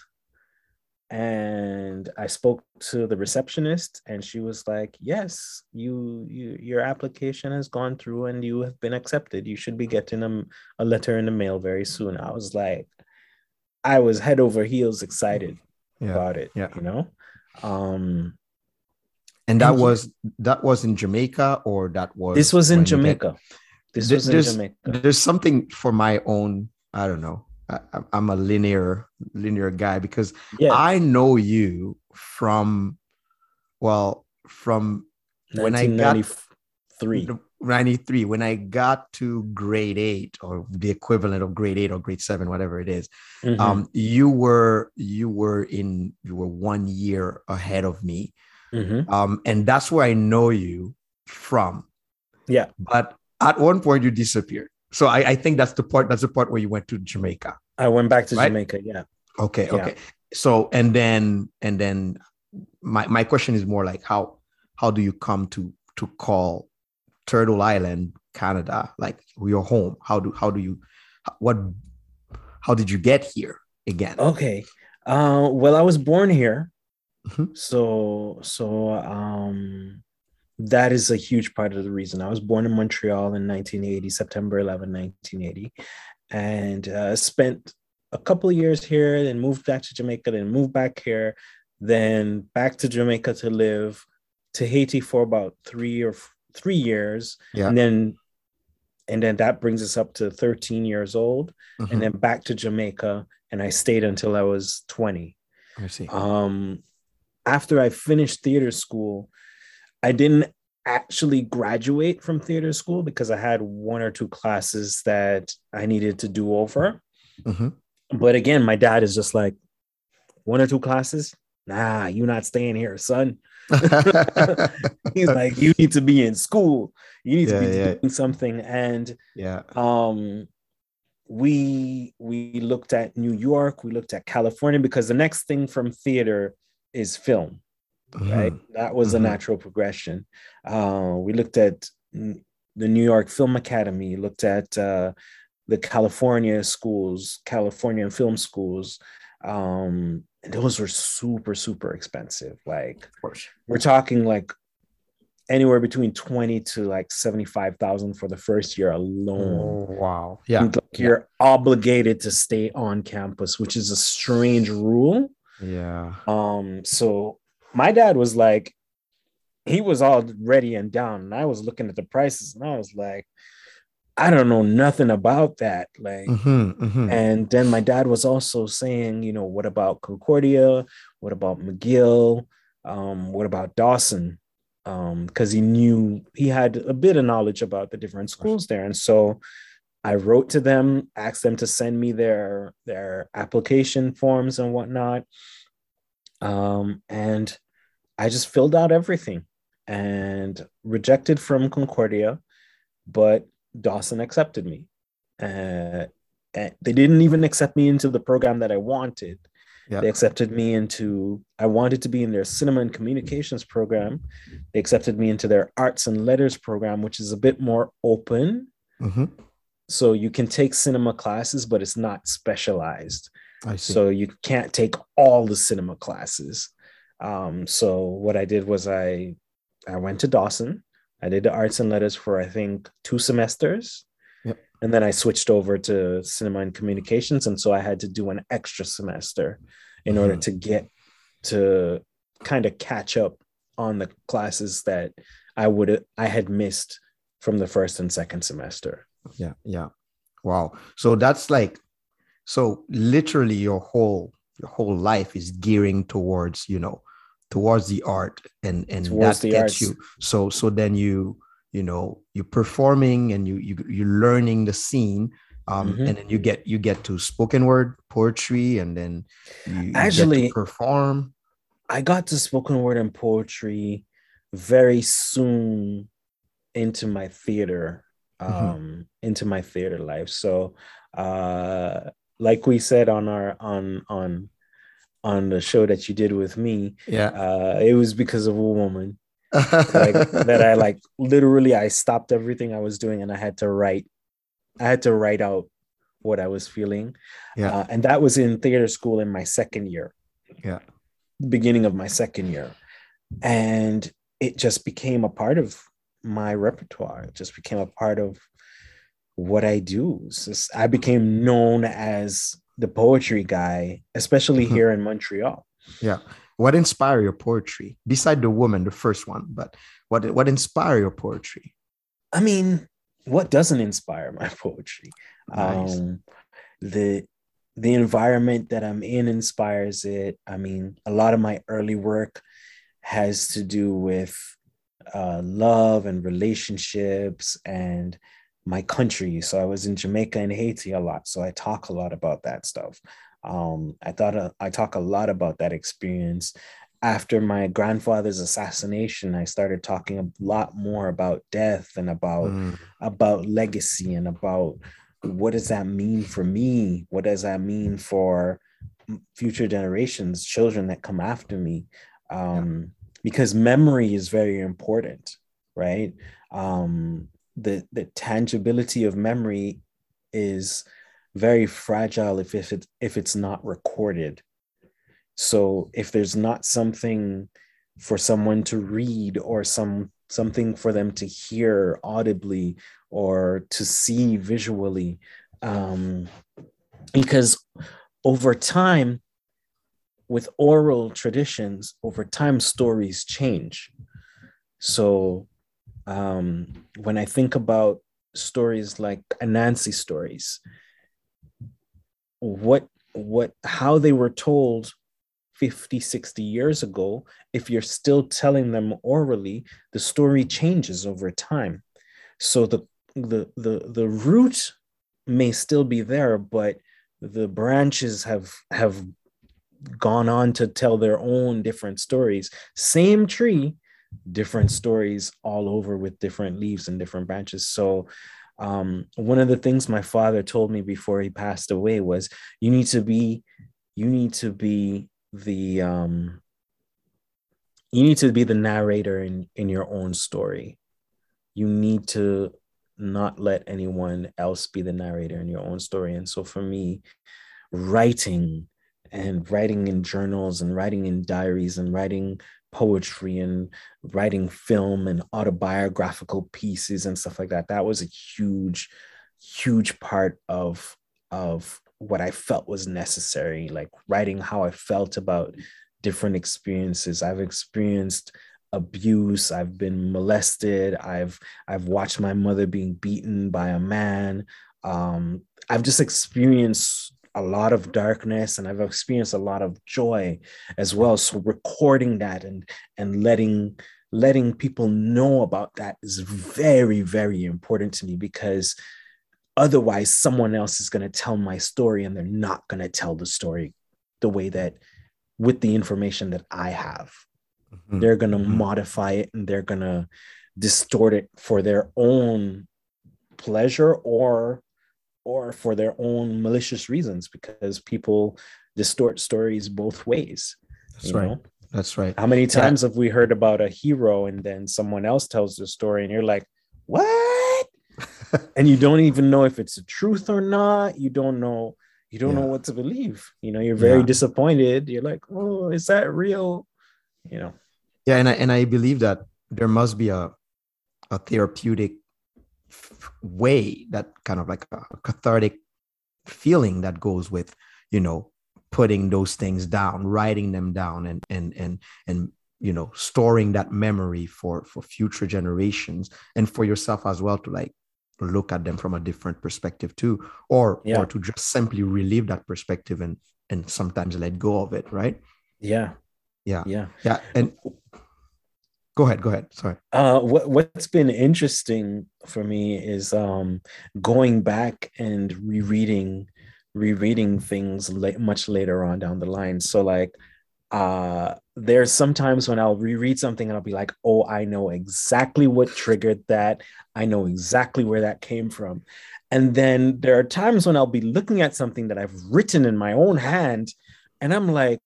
and I spoke to the receptionist and she was like, "Yes, you, you your application has gone through and you have been accepted. You should be getting a, a letter in the mail very soon." I was like I was head over heels excited yeah. about it. Yeah. You know? Um and that and was that was in Jamaica or that was this was in Jamaica. This was there's, in Jamaica. There's something for my own, I don't know. I, am a linear linear guy because. I know you from well from when I got three 93 when i got to grade 8 or the equivalent of grade 8 or grade 7 whatever it is, mm-hmm. um, you were you were in you were one year ahead of me mm-hmm. um, and that's where i know you from yeah but at one point you disappeared so I, I think that's the part that's the part where you went to jamaica i went back to right? jamaica yeah okay yeah. okay so and then and then my, my question is more like how how do you come to to call Turtle Island, Canada, like your home? How do how do you what how did you get here again? Okay. Uh, well, I was born here. Mm-hmm. So so um that is a huge part of the reason. I was born in Montreal in 1980, September 11, 1980, and uh, spent a couple of years here, then moved back to Jamaica, then moved back here, then back to Jamaica to live, to Haiti for about three or three years, yeah. and then and then that brings us up to 13 years old, mm-hmm. and then back to Jamaica, and I stayed until I was 20. I see. Um, after I finished theater school, I didn't actually graduate from theater school because I had one or two classes that I needed to do over. Mm-hmm. But again, my dad is just like, one or two classes? Nah, you're not staying here, son. He's like, you need to be in school. You need yeah, to be yeah. doing something. And yeah, um, we we looked at New York, we looked at California because the next thing from theater is film. Mm-hmm. Right. That was mm-hmm. a natural progression. Uh, we looked at the New York Film Academy, looked at uh, the California schools, California film schools. Um, and those were super super expensive like we're talking like anywhere between 20 to like 75,000 for the first year alone. Oh, wow. Yeah. Like you're obligated to stay on campus, which is a strange rule. Yeah. Um so my dad was like he was all ready and down and I was looking at the prices and I was like I don't know nothing about that. Like, mm-hmm, mm-hmm. and then my dad was also saying, you know, what about Concordia? What about McGill? Um, what about Dawson? Um, because he knew he had a bit of knowledge about the different schools there. And so I wrote to them, asked them to send me their their application forms and whatnot. Um, and I just filled out everything and rejected from Concordia, but Dawson accepted me. Uh, they didn't even accept me into the program that I wanted. Yep. They accepted me into, I wanted to be in their cinema and communications program. They accepted me into their arts and letters program, which is a bit more open. Mm-hmm. So you can take cinema classes, but it's not specialized. So you can't take all the cinema classes. Um, so what I did was I I went to Dawson. I did the arts and letters for I think two semesters. Yep. And then I switched over to cinema and communications. And so I had to do an extra semester in mm-hmm. order to get to kind of catch up on the classes that I would I had missed from the first and second semester. Yeah, yeah. Wow. So that's like so literally your whole your whole life is gearing towards, you know, towards the art and and towards that gets arts. you so so then you you know you're performing and you you you're learning the scene um mm-hmm. and then you get you get to spoken word poetry and then you, actually you perform i got to spoken word and poetry very soon into my theater mm-hmm. um mm-hmm. into my theater life so uh like we said on our on on on the show that you did with me. Yeah. Uh, it was because of a woman like, that I like literally I stopped everything I was doing and I had to write. I had to write out what I was feeling. Yeah. Uh, and that was in theater school in my second year. Yeah. Beginning of my second year. And it just became a part of my repertoire. It just became a part of what I do. Just, I became known as the poetry guy, especially mm-hmm. here in Montreal. Yeah. What inspired your poetry? Beside the woman, the first one, but what what inspired your poetry? I mean, what doesn't inspire my poetry? Nice. Um, the the environment that I'm in inspires it. I mean, a lot of my early work has to do with uh, love and relationships and my country. So I was in Jamaica and Haiti a lot. So I talk a lot about that stuff. Um, I thought uh, I talk a lot about that experience. After my grandfather's assassination, I started talking a lot more about death and about mm. about legacy and about what does that mean for me? What does that mean for future generations, children that come after me? Um, yeah. Because memory is very important, right? Um, the the tangibility of memory is very fragile if, if it if it's not recorded. So if there's not something for someone to read or some something for them to hear audibly or to see visually um, because over time with oral traditions over time stories change. So um, when I think about stories like Anansi stories, what what how they were told 50 60 years ago if you're still telling them orally the story changes over time. So the the the the root may still be there but the branches have have gone on to tell their own different stories. Same tree different stories all over with different leaves and different branches. So, um, one of the things my father told me before he passed away was, "You need to be, you need to be the, um, you need to be the narrator in in your own story. You need to not let anyone else be the narrator in your own story." And so, for me, writing and writing in journals and writing in diaries and writing poetry and writing film and autobiographical pieces and stuff like that. That was a huge, huge part of of what I felt was necessary, like writing how I felt about different experiences. I've experienced abuse, I've been molested, I've I've watched my mother being beaten by a man. Um, I've just experienced a lot of darkness and I've experienced a lot of joy as well. So recording that and and letting letting people know about that is very very important to me because otherwise someone else is going to tell my story and they're not going to tell the story the way that with the information that I have. mm-hmm. they're going to mm-hmm. modify it and they're going to distort it for their own pleasure or or for their own malicious reasons because people distort stories both ways that's right know? that's right how many times yeah. have we heard about a hero and then someone else tells the story and you're like what and you don't even know if it's the truth or not you don't know you don't yeah. know what to believe you know you're very yeah. disappointed you're like oh is that real you know yeah and i and i believe that there must be a a therapeutic way that kind of like a cathartic feeling that goes with you know putting those things down writing them down and and and and you know storing that memory for for future generations and for yourself as well to like look at them from a different perspective too or yeah. or to just simply relive that perspective and and sometimes let go of it right? Yeah. Yeah. Yeah. Yeah and go ahead go ahead sorry uh what, what's been interesting for me is um going back and rereading rereading things late, much later on down the line so like uh there's sometimes when I'll reread something and I'll be like, oh, I know exactly what triggered that. I know exactly where that came from. And then there are times when I'll be looking at something that I've written in my own hand and I'm like,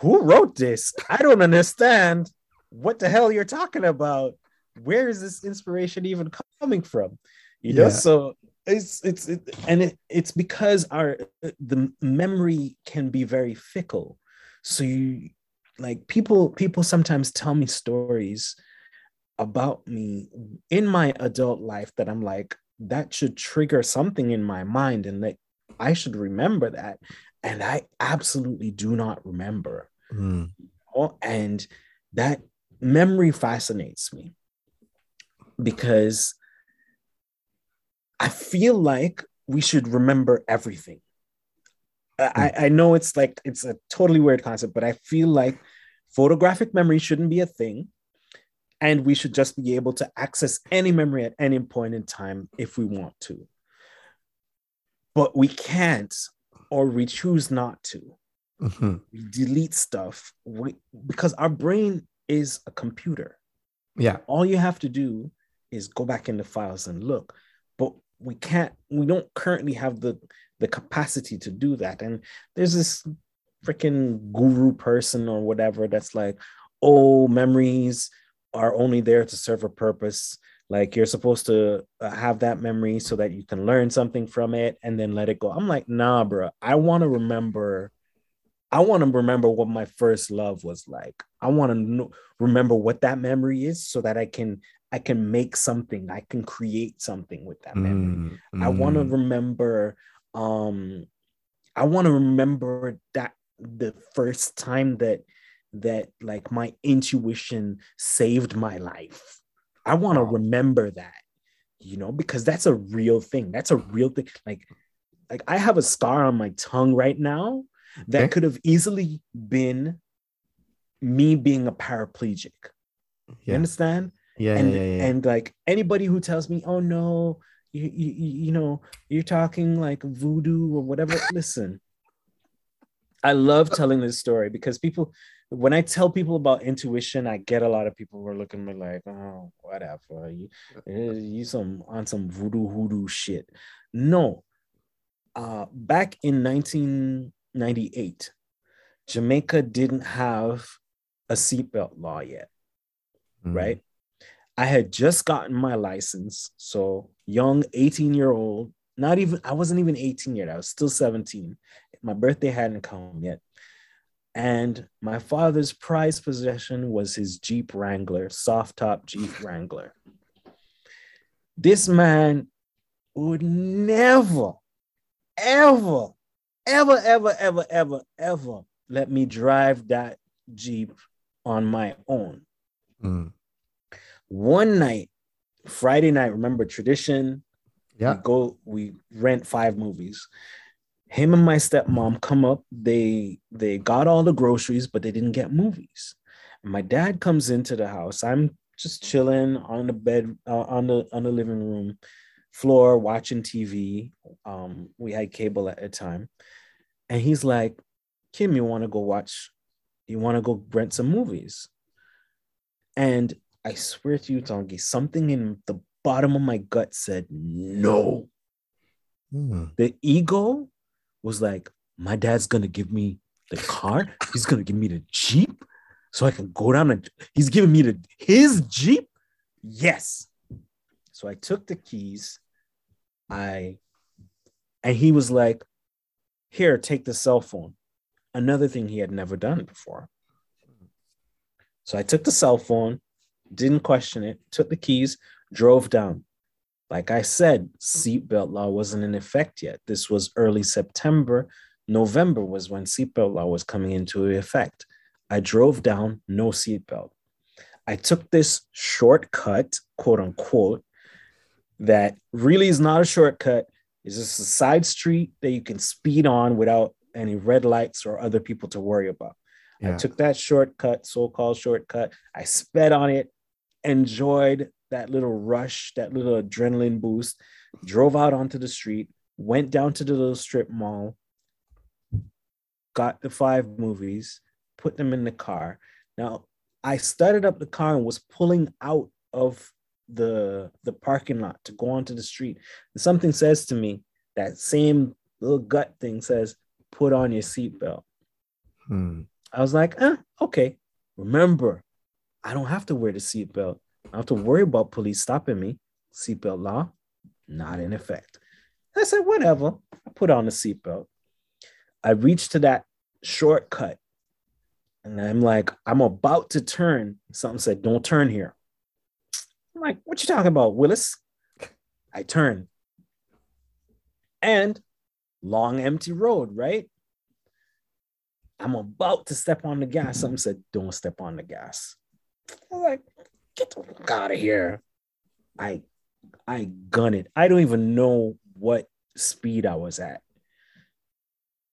who wrote this? I don't understand what the hell you're talking about. Where is this inspiration even coming from? You know, yeah. so it's it's it, and it, it's because our the memory can be very fickle. So you like people people sometimes tell me stories about me in my adult life that I'm like that should trigger something in my mind and that I should remember that and I absolutely do not remember. Mm. And that memory fascinates me because I feel like we should remember everything. I, I know it's like it's a totally weird concept, but I feel like photographic memory shouldn't be a thing. And we should just be able to access any memory at any point in time if we want to. But we can't, or we choose not to. Mm-hmm. We delete stuff we, because our brain is a computer. Yeah. All you have to do is go back in the files and look. But we can't, we don't currently have the the capacity to do that. And there's this freaking guru person or whatever that's like, oh, memories are only there to serve a purpose. Like you're supposed to uh, have that memory so that you can learn something from it and then let it go. I'm like, nah, bro. I want to remember I want to remember what my first love was like. I want to know, remember what that memory is so that I can I can make something. I can create something with that memory. Mm, I want to mm. remember um I want to remember that the first time that that like my intuition saved my life. I want to remember that. You know, because that's a real thing. That's a real thing. Like like I have a scar on my tongue right now that okay. could have easily been me being a paraplegic. Yeah. You understand? Yeah and, yeah, yeah, and like anybody who tells me, oh no, you, you, you know, you're talking like voodoo or whatever. Listen, I love telling this story because people, when I tell people about intuition, I get a lot of people who are looking at me like, oh, whatever. You, you some on some voodoo hoodoo shit. No. Uh, back in 19 98, Jamaica didn't have a seatbelt law yet, mm-hmm. right? I had just gotten my license. So, young 18 year old, not even, I wasn't even 18 yet. I was still 17. My birthday hadn't come yet. And my father's prized possession was his Jeep Wrangler, soft top Jeep Wrangler. This man would never, ever ever, ever, ever, ever, ever let me drive that Jeep on my own. Mm. One night, Friday night, remember tradition? Yeah. We go, we rent five movies. Him and my stepmom come up. They they got all the groceries, but they didn't get movies. And my dad comes into the house. I'm just chilling on the bed uh, on the on the living room floor watching TV. Um, we had cable at the time. And he's like, Kim, you want to go watch, you want to go rent some movies? And I swear to you, Tongi, something in the bottom of my gut said no. Hmm. The ego was like, my dad's gonna give me the car. He's gonna give me the Jeep so I can go down and he's giving me the his Jeep. Yes. So I took the keys. I and he was like, here, take the cell phone. Another thing he had never done before. So I took the cell phone, didn't question it, took the keys, drove down. Like I said, seatbelt law wasn't in effect yet. This was early September. November was when seatbelt law was coming into effect. I drove down, no seatbelt. I took this shortcut, quote unquote, that really is not a shortcut. It's just a side street that you can speed on without any red lights or other people to worry about. Yeah. I took that shortcut, so called shortcut. I sped on it, enjoyed that little rush, that little adrenaline boost, drove out onto the street, went down to the little strip mall, got the five movies, put them in the car. Now, I started up the car and was pulling out of the the parking lot to go onto the street. And something says to me, that same little gut thing says, put on your seatbelt. Hmm. I was like, eh, okay. Remember, I don't have to wear the seatbelt. I don't have to worry about police stopping me. Seatbelt law, not in effect. I said, whatever. I put on the seatbelt. I reached to that shortcut and I'm like, I'm about to turn. Something said, don't turn here. I'm like, what you talking about, Willis? I turn. And long empty road, right? I'm about to step on the gas. Something said, don't step on the gas. I'm like, get the fuck out of here. I I gun it. I don't even know what speed I was at.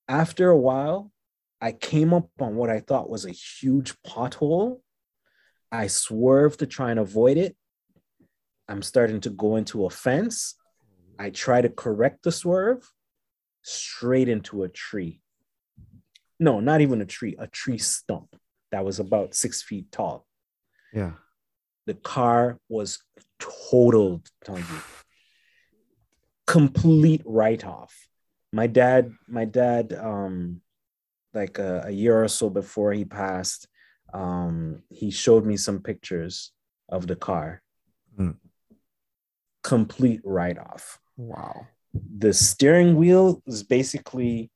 After a while, I came up on what I thought was a huge pothole. I swerved to try and avoid it. I'm starting to go into a fence. I try to correct the swerve straight into a tree. No, not even a tree, a tree stump that was about six feet tall. Yeah. The car was totaled. Complete write off. My dad, my dad, um, like a, a year or so before he passed, um, he showed me some pictures of the car. Mm. Complete write off. Wow. The steering wheel is basically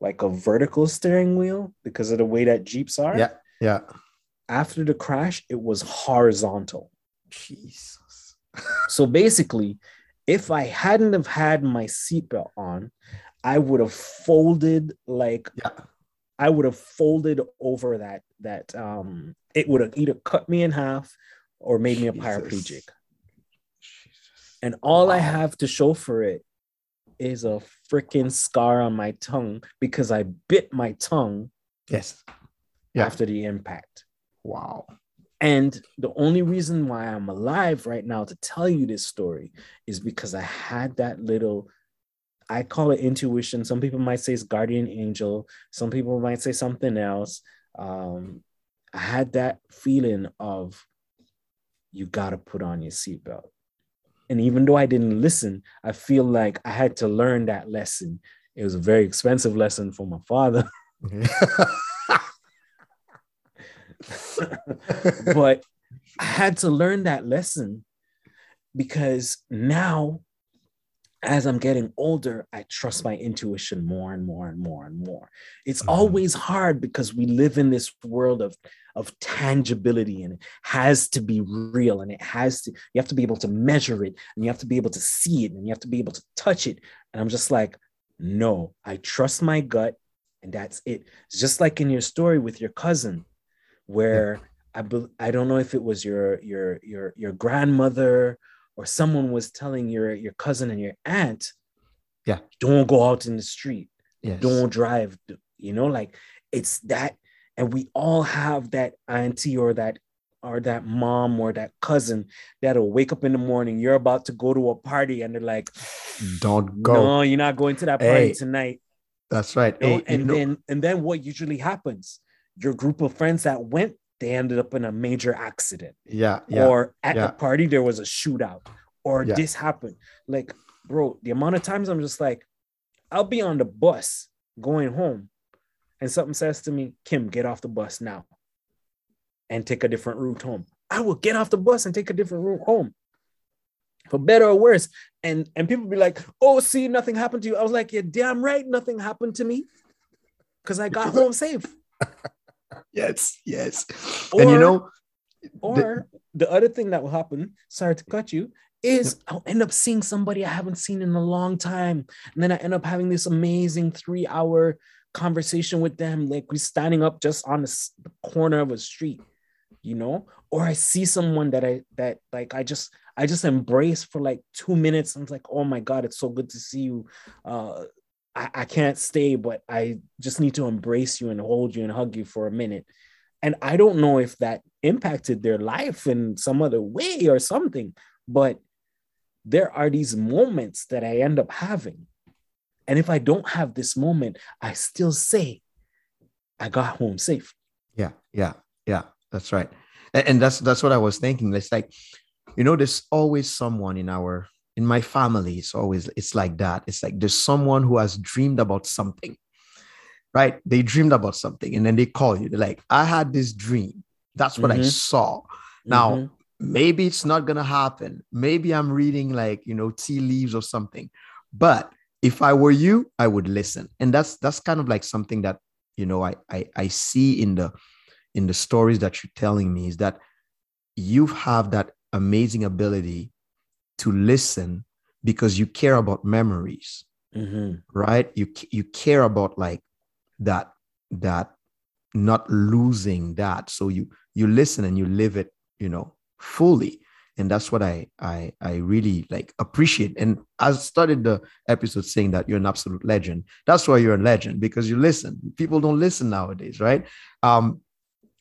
like a vertical steering wheel because of the way that Jeeps are. Yeah. Yeah. After the crash, it was horizontal. Jesus. so basically, if I hadn't have had my seatbelt on, I would have folded like yeah. I would have folded over that that um it would have either cut me in half or made me a paraplegic. And all wow. I have to show for it is a freaking scar on my tongue because I bit my tongue. Yes. Yeah. After the impact. Wow. And the only reason why I'm alive right now to tell you this story is because I had that little I call it intuition. Some people might say it's guardian angel. Some people might say something else. Um, I had that feeling of you got to put on your seatbelt. And even though I didn't listen, I feel like I had to learn that lesson. It was a very expensive lesson for my father. but I had to learn that lesson because now as I'm getting older, I trust my intuition more and more and more and more. It's mm-hmm. always hard because we live in this world of, of tangibility and it has to be real and it has to, you have to be able to measure it and you have to be able to see it and you have to be able to touch it. And I'm just like, no, I trust my gut and that's it. It's just like in your story with your cousin, where I, be, I don't know if it was your, your, your, your grandmother or someone was telling your your cousin and your aunt, yeah, don't go out in the street, yes. don't drive, you know, like it's that, and we all have that auntie or that or that mom or that cousin that'll wake up in the morning. You're about to go to a party, and they're like, "Don't go. No, you're not going to that party hey, tonight." That's right. Oh, you know? hey, and then and then what usually happens? Your group of friends that went they ended up in a major accident. Yeah. yeah or at yeah. the party there was a shootout. Or Yeah. this happened. Like, bro, the amount of times I'm just like, I'll be on the bus going home, and something says to me, Kim, get off the bus now and take a different route home. I will get off the bus and take a different route home. For better or worse. And and people be like, oh, see, nothing happened to you. I was like, yeah, damn right, nothing happened to me. Because I got home safe. yes yes and you Or- know Or the, other thing that will happen, sorry to cut you, is I'll end up seeing somebody I haven't seen in a long time. And then I end up having this amazing three hour conversation with them. Like we're standing up just on the, the corner of a street, you know? Or I see someone that I, that like I just, I just embrace for like two minutes. And it's like, oh my God, it's so good to see you. Uh, I, I can't stay, but I just need to embrace you and hold you and hug you for a minute. And I don't know if that impacted their life in some other way or something, but there are these moments that I end up having. And if I don't have this moment, I still say, I got home safe. Yeah, yeah, yeah. That's right. And, and that's that's what I was thinking. It's like, you know, there's always someone in our in my family. It's always it's like that. It's like there's someone who has dreamed about something, right? They dreamed about something, and then they call you. They're like, I had this dream. That's what I Mhm. saw. Now, Mhm. maybe it's not gonna happen. Maybe I'm reading like you know tea leaves or something. But if I were you, I would listen. And that's that's kind of like something that you know I I, I see in the in the stories that you're telling me is that you have that amazing ability to listen because you care about memories Mhm. right? You you care about like that that not losing that. So you you listen and you live it you know fully. And that's what i i i really like appreciate. And i started the episode saying that you're an absolute legend. That's why you're a legend because you listen. People don't listen nowadays right? Um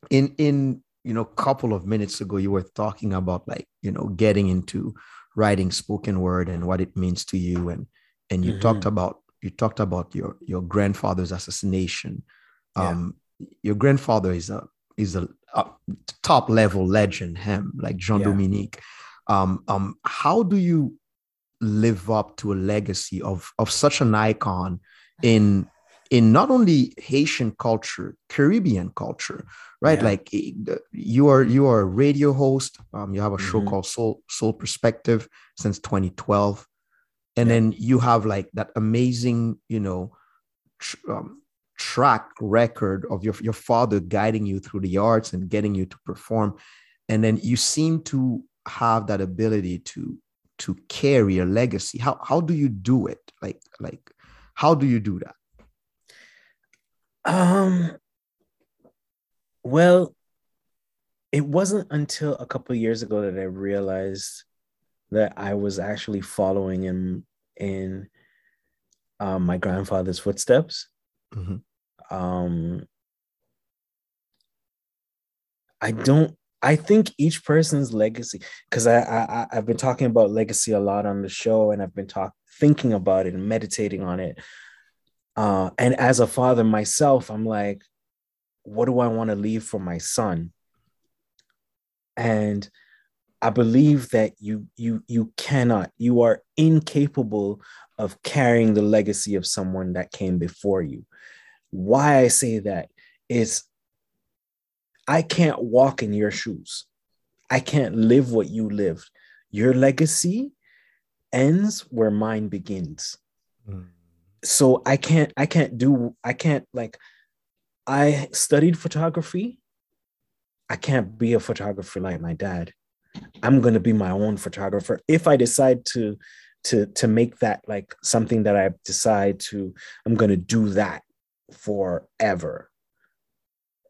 in in you know couple of minutes ago you were talking about like you know getting into writing spoken word and what it means to you and and you Mhm. talked about you talked about your your grandfather's assassination Yeah. um your grandfather is a is a, a top level legend him like jean Yeah. dominique um um how do you live up to a legacy of of such an icon in in not only haitian culture caribbean culture right Yeah. like eh, you are you are a radio host um you have a show Mhm. called soul soul perspective since 2012 and Yeah. then you have like that amazing you know tr- um, track record of your your father guiding you through the arts and getting you to perform and then you seem to have that ability to to carry a legacy how how do you do it like like how do you do that Um, well, it wasn't until a couple of years ago that I realized that I was actually following in in um, my grandfather's footsteps. Mhm. Um, I don't. I think each person's legacy, because I I- I've been talking about legacy a lot on the show, and I've been talking thinking about it and meditating on it. Uh, and as a father myself, I'm like, what do I want to leave for my son? And I believe that you you you cannot, you are incapable of carrying the legacy of someone that came before you. Why I say that is I can't walk in your shoes. I can't live what you lived. Your legacy ends where mine begins so i can't i can't do i can't like i studied photography. I can't be a photographer like my dad. I'm going to be my own photographer. If i decide to to to make that like something that i decide to i'm going to do that forever.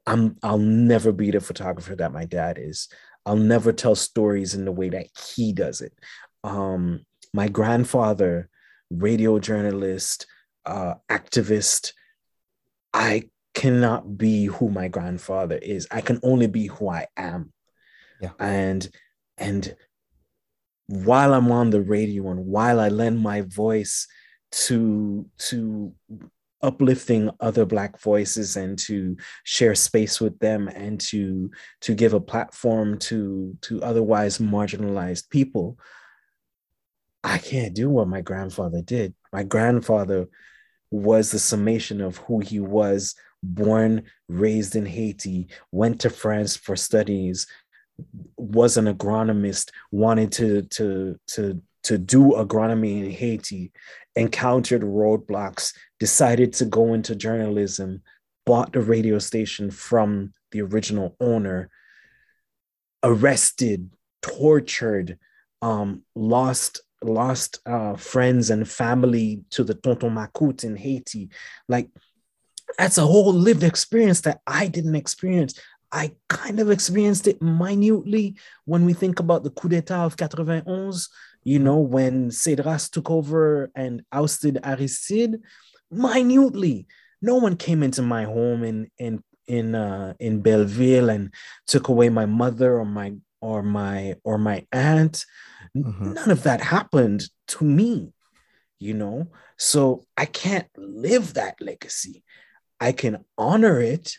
I'm i'll never be the photographer that my dad is. I'll never tell stories in the way that he does it. Um my grandfather radio journalist uh, activist, I cannot be who my grandfather is. I can only be who I am. Yeah. And and while I'm on the radio and while I lend my voice to to uplifting other black voices and to share space with them and to to give a platform to to otherwise marginalized people i can't do what my grandfather did my grandfather was the summation of who he was born raised in haiti went to france for studies was an agronomist wanted to to to to do agronomy in haiti encountered roadblocks, decided to go into journalism, bought the radio station from the original owner, arrested, tortured, um, lost lost uh, friends and family to the Tonton Macoute in Haiti. Like that's a whole lived experience that I didn't experience. I kind of experienced it minutely when we think about the coup d'etat of 91 you know, when Cedras took over and ousted Aristide, minutely. No one came into my home in in in uh, in Belleville and took away my mother or my or my or my aunt. Mm-hmm. None of that happened to me, you know. So I can't live that legacy. I can honor it,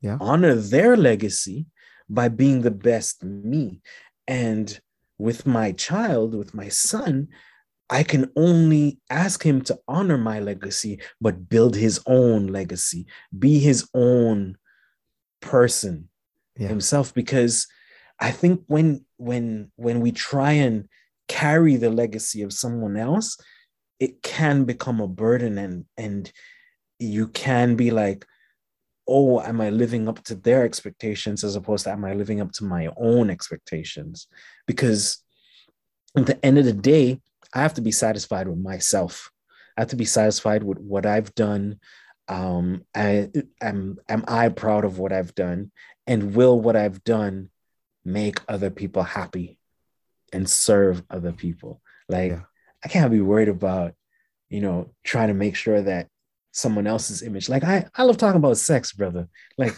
yeah. honor their legacy by being the best me. And with my child, with my son, I can only ask him to honor my legacy, but build his own legacy, be his own person yeah. himself. Because I think when when when we try and carry the legacy of someone else, it can become a burden and and you can be like, oh, am I living up to their expectations as opposed to am I living up to my own expectations? Because at the end of the day, I have to be satisfied with myself. I have to be satisfied with what I've done. Um, I am am I proud of what I've done, and will what I've done make other people happy and serve other people? Like yeah. I can't be worried about, you know, trying to make sure that someone else's image. Like I, I love talking about sex, brother. Like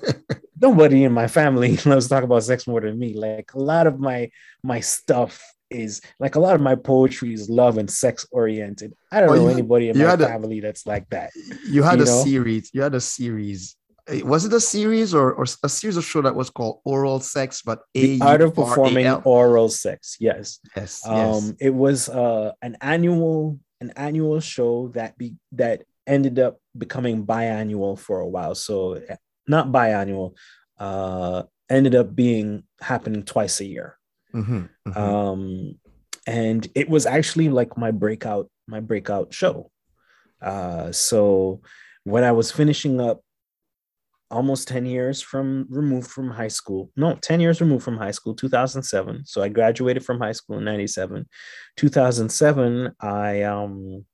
nobody in my family loves talking about sex more than me. Like a lot of my my stuff is like a lot of my poetry is love and sex oriented. I don't well, know you, anybody in my family a, that's like that. You had you a know? series. You had a series. Was it a series or, or a series of show that was called Oral Sex? But the art of performing oral sex. Yes. Yes. Um, yes. it was uh, an annual an annual show that be that ended up becoming biannual for a while. So eh, not biannual, uh, ended up being happening twice a year. Mm-hmm, mm-hmm. Um, and it was actually like my breakout, my breakout show. Uh, so when I was finishing up almost 10 years from removed from high school. No, 10 years removed from high school, 2007. So I graduated from high school in 97. 2007, I um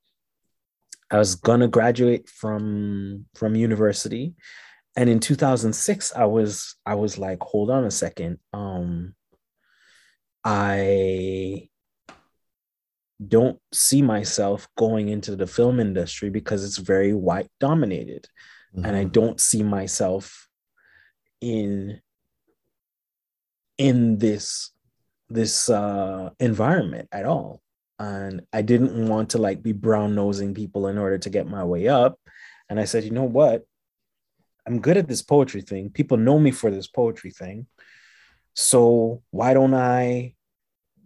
I was gonna graduate from from university. And in 2006, I was I was like, hold on a second. Um, I don't see myself going into the film industry because it's very white dominated. Mm-hmm. And I mm-hmm. don't see myself in in this this uh environment at all. And i didn't want to like be brown nosing people in order to get my way up. And i said you know what? I'm good at this poetry thing. People know me for this poetry thing. So why don't i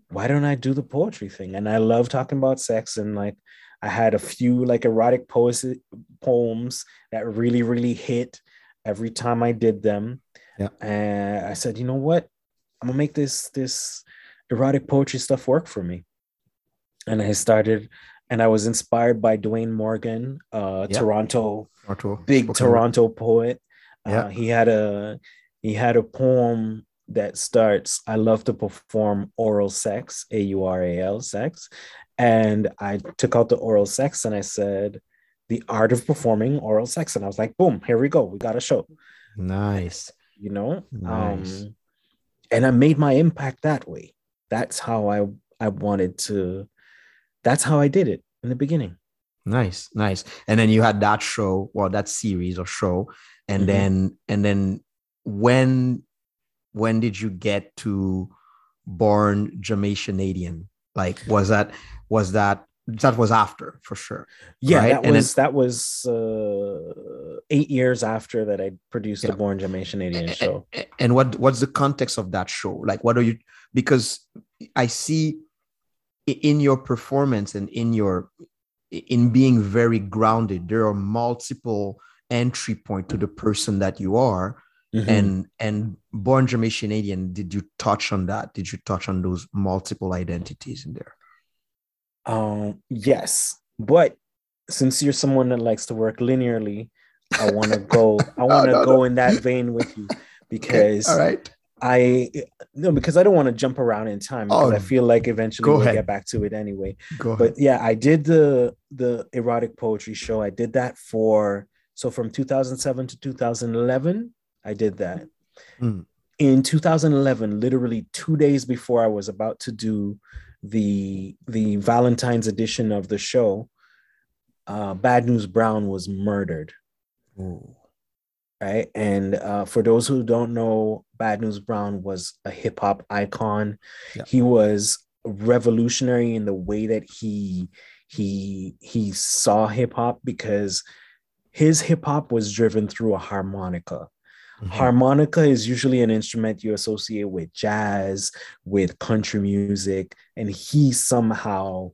why don't i do the poetry thing? And i love talking about sex and like i had a few like erotic poems that really really hit every time i did them. Yeah. And i said you know what? I'm gonna make this this erotic poetry stuff work for me. And I started, and I was inspired by Dwayne Morgan, uh, yep. Toronto, Toronto, big Spoken Toronto poet. Uh, he had a he had a poem that starts, "I love to perform oral sex, A U R A L sex," and I took out the oral sex and I said, "The art of performing oral sex," and I was like, "Boom, here we go, we got a show." Nice, you know, nice. Um, and I made my impact that way. That's how I I wanted to that's how I did it in the beginning. Nice, nice. And then you had that show, well, that series or show, and mm-hmm. then and then when when did you get to born Jamaican Jamaicanadian? Like, was that was that that was after for sure. Yeah, right? that and was that was uh, eight years after that I produced yeah. the Born Jamaican show. And what what's the context of that show? Like, what are you? Because I see in your performance and in your in being very grounded, there are multiple entry point to the person that you are. Mm-hmm. And and born Jamaican did you touch on that? Did you touch on those multiple identities in there? Um, yes, but since you're someone that likes to work linearly, I want to go. I want to no, no, go no. in that vein with you because okay. all right. I no because I don't want to jump around in time because oh, I feel like eventually we'll ahead. get back to it anyway. Go but yeah, I did the the erotic poetry show. I did that for so from 2007 to 2011, I did that. Mm. In 2011, literally two days before I was about to do the the Valentine's edition of the show, uh, Bad News Brown was murdered. Ooh. Right, and uh, for those who don't know, Bad News Brown was a hip hop icon. Yeah. He was revolutionary in the way that he he he saw hip hop because his hip hop was driven through a harmonica. Mm-hmm. Harmonica is usually an instrument you associate with jazz, with country music, and he somehow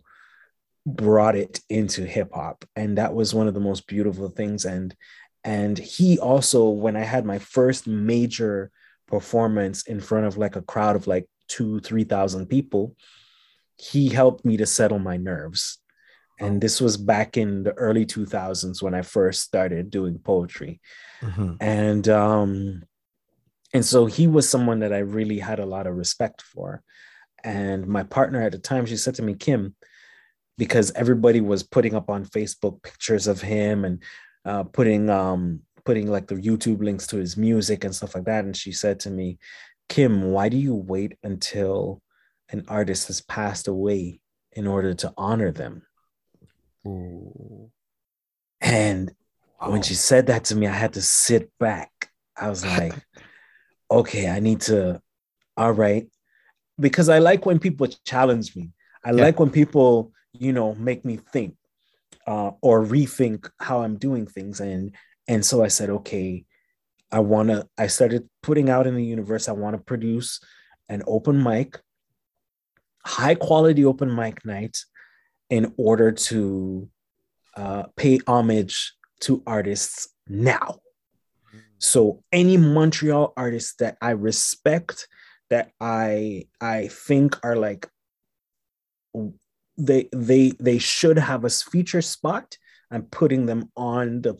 brought it into hip hop. And that was one of the most beautiful things. And and he also, when I had my first major performance in front of like a crowd of like two, three thousand people, he helped me to settle my nerves. And this was back in the early 2000s when I first started doing poetry. Mm-hmm. And um, and so he was someone that I really had a lot of respect for. And my partner at the time, she said to me, Kim, because everybody was putting up on Facebook pictures of him and uh, putting um, putting like the YouTube links to his music and stuff like that. And she said to me, Kim, why do you wait until an artist has passed away in order to honor them? Ooh. And when she said that to me, I had to sit back. I was like, okay, I need to, all right. Because I like when people challenge me. I yeah. like when people, you know, make me think uh, or rethink how I'm doing things. And and so I said, okay, I want to. I started putting out in the universe. I want to produce an open mic, high quality open mic night, in order to uh, pay homage to artists now. So any Montreal artists that I respect, that I I think are like they they they should have a feature spot. I'm putting them on the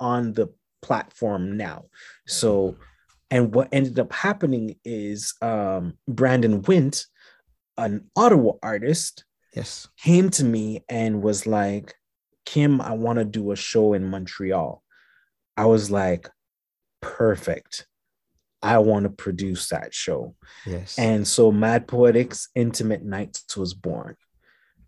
on the platform now. So and what ended up happening is um, Brandon Wint, an Ottawa artist, yes, came to me and was like, Kim, I want to do a show in Montreal. I was like, perfect. I want to produce that show. Yes. And so Mad Poetics Intimate Nights was born.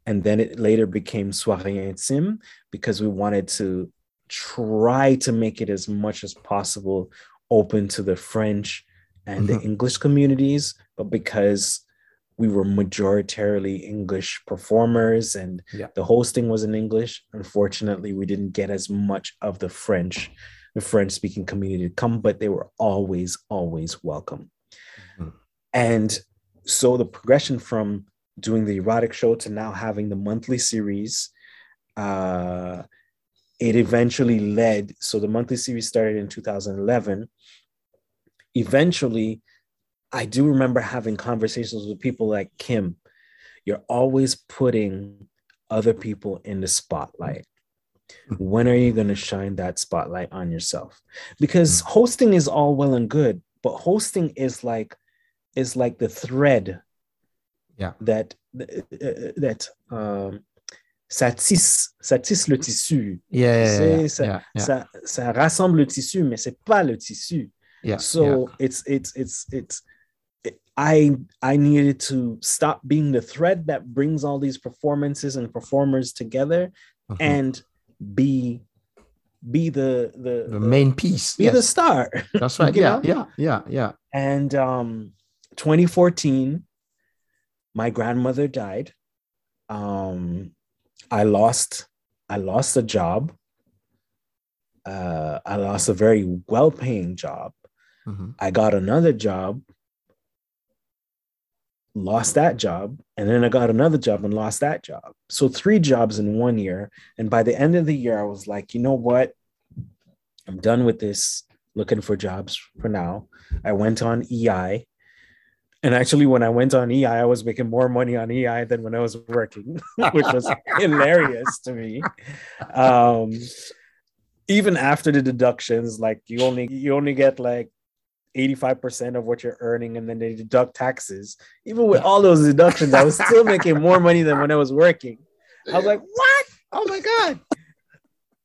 And then it later became Soirée Intime because we wanted to try to make it as much as possible open to the French and mm-hmm. the English communities. But because we were majoritarily English performers and yeah. the hosting was in English. Unfortunately, we didn't get as much of the French, the French speaking community to come, but they were always, always welcome. Mm-hmm. And so the progression from doing the erotic show to now having the monthly series, uh, it eventually led. So the monthly series started in 2011. Eventually, I do remember having conversations with people like Kim. You're always putting other people in the spotlight. When are you going to shine that spotlight on yourself? Because hmm. hosting is all well and good, but hosting is like is like the thread yeah. that that um, ça tisse, ça tisse le tissu. Yeah, yeah, yeah, ça, yeah, yeah. Ça, ça rassemble le tissu, mais c'est pas le tissu. Yeah. So yeah. it's it's it's it's I I needed to stop being the thread that brings all these performances and performers together uh-huh. and be be the the, the, main piece be yes. the star that's right yeah know? yeah yeah yeah and um 2014 my grandmother died um I lost I lost a job. Uh, I lost a very well-paying job. Mm-hmm. I got another job, lost that job, and then I got another job and lost that job. So three jobs in one year. And by the end of the year, I was like, you know what? I'm done with this looking for jobs for now. I went on EI and actually, when I went on EI, I was making more money on EI than when I was working, which was hilarious to me. Um, even after the deductions, like you only you only get like 85% of what you're earning and then they deduct taxes. Even with all those deductions, I was still making more money than when I was working. I was like, what? Oh my God.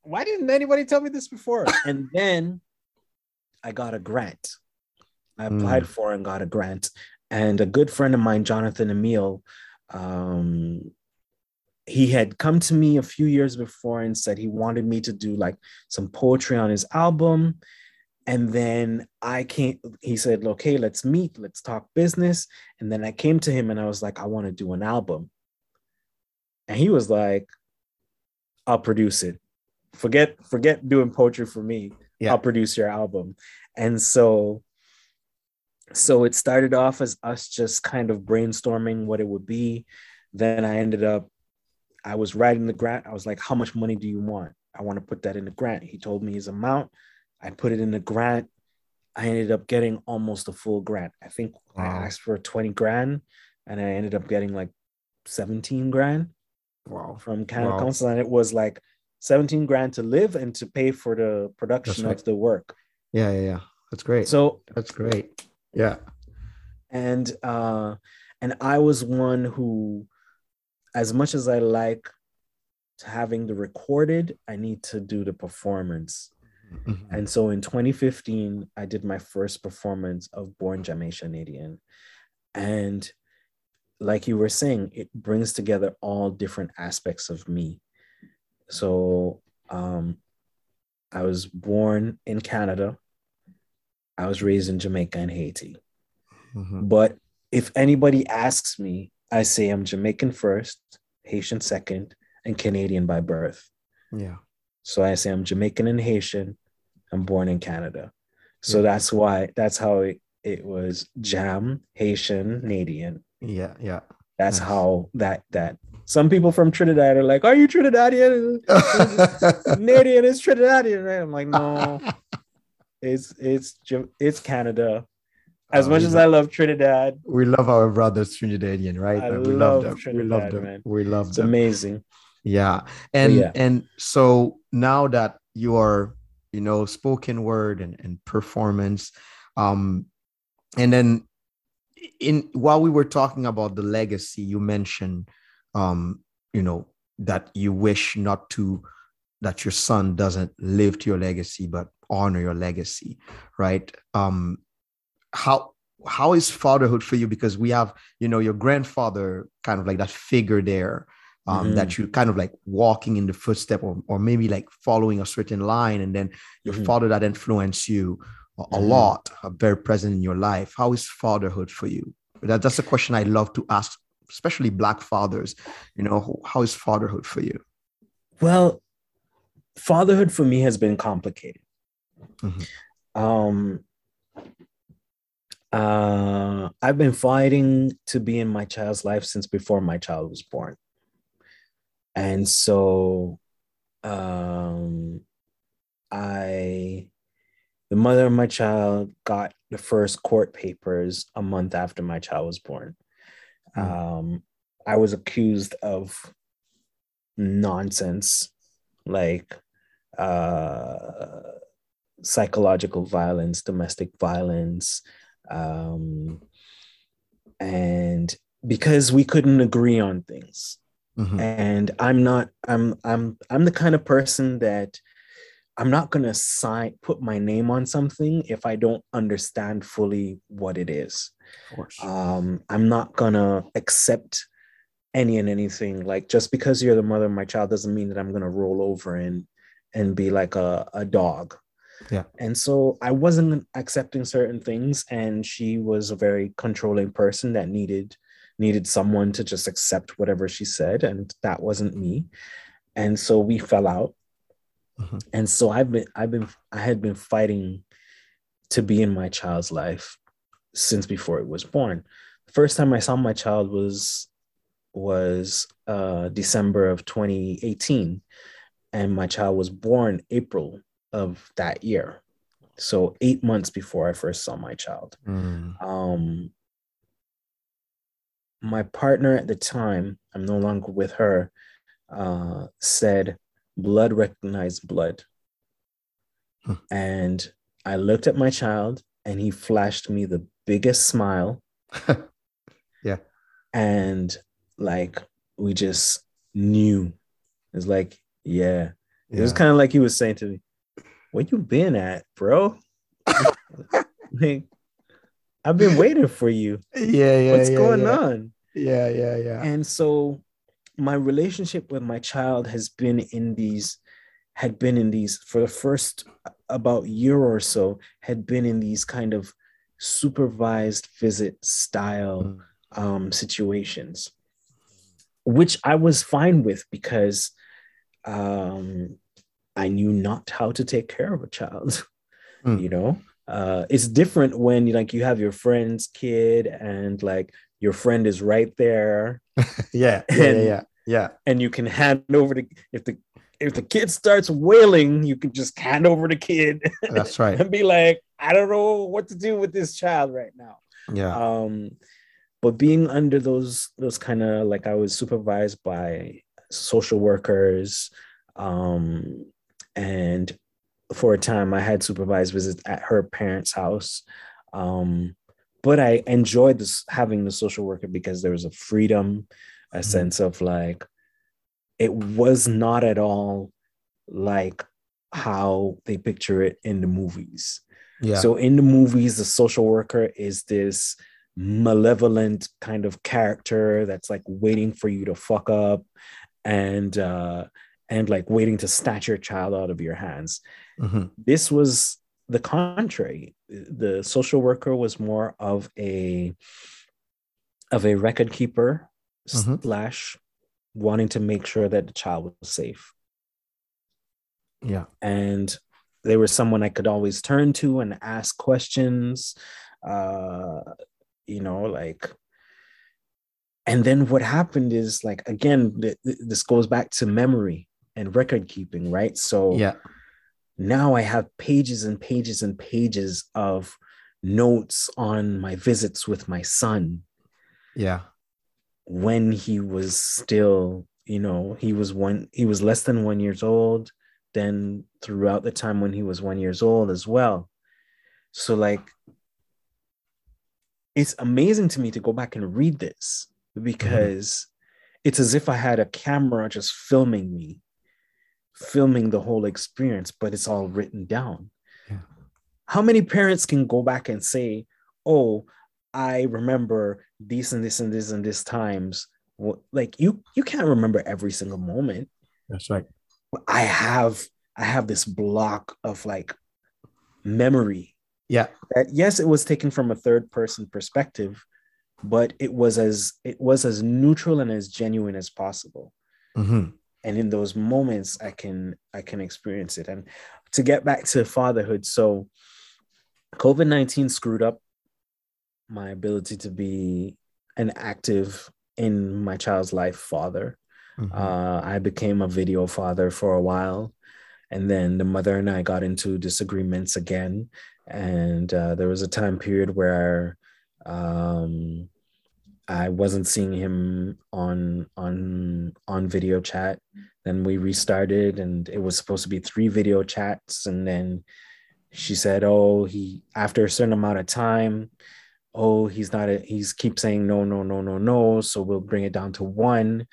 Why didn't anybody tell me this before? And then I got a grant. I applied mm. for and got a grant. And a good friend of mine, Jonathan Emile, um, he had come to me a few years before and said he wanted me to do like some poetry on his album. And then I came, he said, okay, let's meet, let's talk business. And then I came to him and I was like, I want to do an album. And he was like, I'll produce it. Forget, forget doing poetry for me. Yeah. I'll produce your album. And so so it started off as us just kind of brainstorming what it would be. Then I ended up, I was writing the grant. I was like, how much money do you want? I want to put that in the grant. He told me his amount. I put it in the grant. I ended up getting almost a full grant. I think wow. I asked for 20 grand and I ended up getting like 17 grand wow. from Canada wow. Council. And it was like 17 grand to live and to pay for the production right. of the work. Yeah, yeah, yeah. That's great. So that's great. Yeah. And uh and I was one who as much as I like having the recorded, I need to do the performance. Mm-hmm. And so in 2015, I did my first performance of Born Jamaicanian. And like you were saying, it brings together all different aspects of me. So um, I was born in Canada. I was raised in Jamaica and Haiti. Mm-hmm. But if anybody asks me, I say I'm Jamaican first, Haitian second, and Canadian by birth. Yeah. So I say I'm Jamaican and Haitian. I'm born in Canada. So yeah. that's why that's how it, it was Jam, Haitian, Canadian. Yeah, yeah. That's nice. how that that some people from Trinidad are like, Are you Trinidadian? Canadian is Trinidadian, right? I'm like, no. It's it's it's Canada. As uh, much as I love Trinidad, we love our brothers Trinidadian, right? I we love, love them. Trinidad, we love them. Man. We love it's them. amazing. Yeah, and yeah. and so now that you are, you know, spoken word and, and performance, um, and then in while we were talking about the legacy, you mentioned, um, you know, that you wish not to that your son doesn't live to your legacy, but honor your legacy, right? Um, how how is fatherhood for you? Because we have, you know, your grandfather kind of like that figure there. Um, mm-hmm. that you're kind of like walking in the footstep or, or maybe like following a certain line and then your mm-hmm. father that influenced you a, a mm-hmm. lot uh, very present in your life how is fatherhood for you that, that's a question i love to ask especially black fathers you know how is fatherhood for you well fatherhood for me has been complicated Mm-hmm. Um, uh, I've been fighting to be in my child's life since before my child was born. And so um, I, the mother of my child, got the first court papers a month after my child was born. Mm-hmm. Um, I was accused of nonsense, like uh, psychological violence, domestic violence, um, and because we couldn't agree on things. Mm-hmm. And I'm not. I'm. I'm. I'm the kind of person that I'm not gonna sign put my name on something if I don't understand fully what it is. Um, I'm not gonna accept any and anything. Like just because you're the mother of my child doesn't mean that I'm gonna roll over and and be like a, a dog yeah. And so I wasn't accepting certain things, and she was a very controlling person that needed needed someone to just accept whatever she said, and that wasn't me. And so we fell out. Mm-hmm. And so I've been, I've been, I had been fighting to be in my child's life since before it was born. The first time I saw my child was was uh, December of 2018, and my child was born April of that year. So eight months before I first saw my child. Mm. Um, my partner at the time, I'm no longer with her, uh, said, "Blood recognized blood," huh. and I looked at my child, and he flashed me the biggest smile. yeah, and like we just knew. It's like, yeah. yeah. It was kind of like he was saying to me, Where you been at, bro? like, I've been waiting for you. Yeah, yeah. What's yeah, going yeah. on? Yeah, yeah, yeah. And so my relationship with my child has been in these had been in these for the first about year or so had been in these kind of supervised visit style mm. um, situations which I was fine with because um, I knew not how to take care of a child. Mm. You know, uh, it's different when you like you have your friend's kid and like your friend is right there. yeah, yeah, and, yeah, yeah, And you can hand over the if the if the kid starts wailing, you can just hand over the kid. That's right. and be like, I don't know what to do with this child right now. Yeah. Um, but being under those those kind of like I was supervised by social workers, um, and for a time I had supervised visits at her parents' house. Um, but I enjoyed this having the social worker because there was a freedom, a mm-hmm. sense of like it was not at all like how they picture it in the movies. Yeah. So in the movies, the social worker is this malevolent kind of character that's like waiting for you to fuck up and uh and like waiting to snatch your child out of your hands mm-hmm. this was the contrary the social worker was more of a of a record keeper mm-hmm. slash wanting to make sure that the child was safe. Yeah. And they were someone i could always turn to and ask questions uh you know like and then what happened is like again th- th- this goes back to memory and record keeping right? So yeah now i have pages and pages and pages of notes on my visits with my son. Yeah. When he was still you know he was one he was less than one years old then throughout the time when he was one years old as well. So like it's amazing to me to go back and read this because mm-hmm. it's as if I had a camera just filming me, filming the whole experience, but it's all written down. Yeah. How many parents can go back and say, "Oh, I remember this and this and this and this times." Well, like you, you can't remember every single moment. That's right. I have, I have this block of like memory yeah. That yes, it was taken from a third person perspective, but it was as it was as neutral and as genuine as possible. Mm-hmm. And in those moments, I can I can experience it. And to get back to fatherhood, so COVID nineteen screwed up my ability to be an active in my child's life father. Mm-hmm. Uh, I became a video father for a while. And then the mother and I got into disagreements again and uh, there was a time period where um, I wasn't seeing him on on on video chat. Then we restarted, and it was supposed to be three video chats, and then she said, "Oh, he after a certain amount of time." Oh, he's not. A, he's keep saying no, no, no, no, no. So we'll bring it down to one,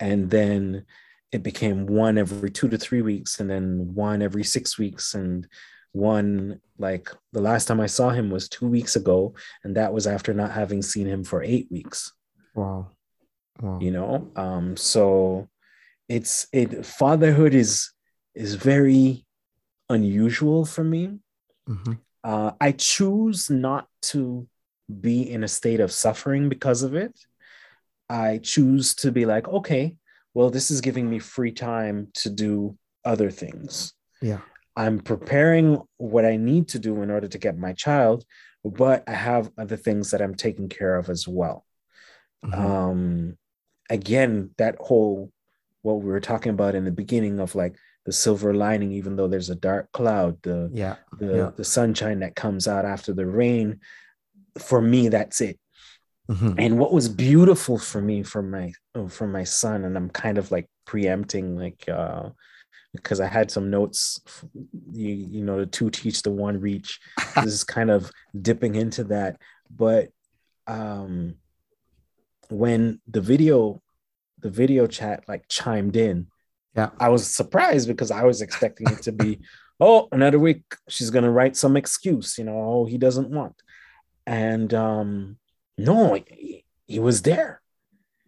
and then it became one every two to three weeks, and then one every six weeks, and one like the last time I saw him was two weeks ago, and that was after not having seen him for eight weeks. Wow. Wow. You know, um, so it's it fatherhood is is very unusual for me. Mm-hmm. Uh, I choose not to be in a state of suffering because of it. I choose to be like, okay, well, this is giving me free time to do other things. Yeah. I'm preparing what I need to do in order to get my child, but I have other things that I'm taking care of as well. Mm-hmm. Um, again, that whole what we were talking about in the beginning of like the silver lining, even though there's a dark cloud, the yeah, the yeah. the sunshine that comes out after the rain. For me, that's it. Mm-hmm. And what was beautiful for me for my for my son, and I'm kind of like preempting like uh because I had some notes, you, you know, the two teach, the one reach. this is kind of dipping into that. But um, when the video, the video chat like chimed in, yeah, I was surprised because I was expecting it to be, oh, another week she's gonna write some excuse, you know, oh, he doesn't want, and um, no, he, he was there.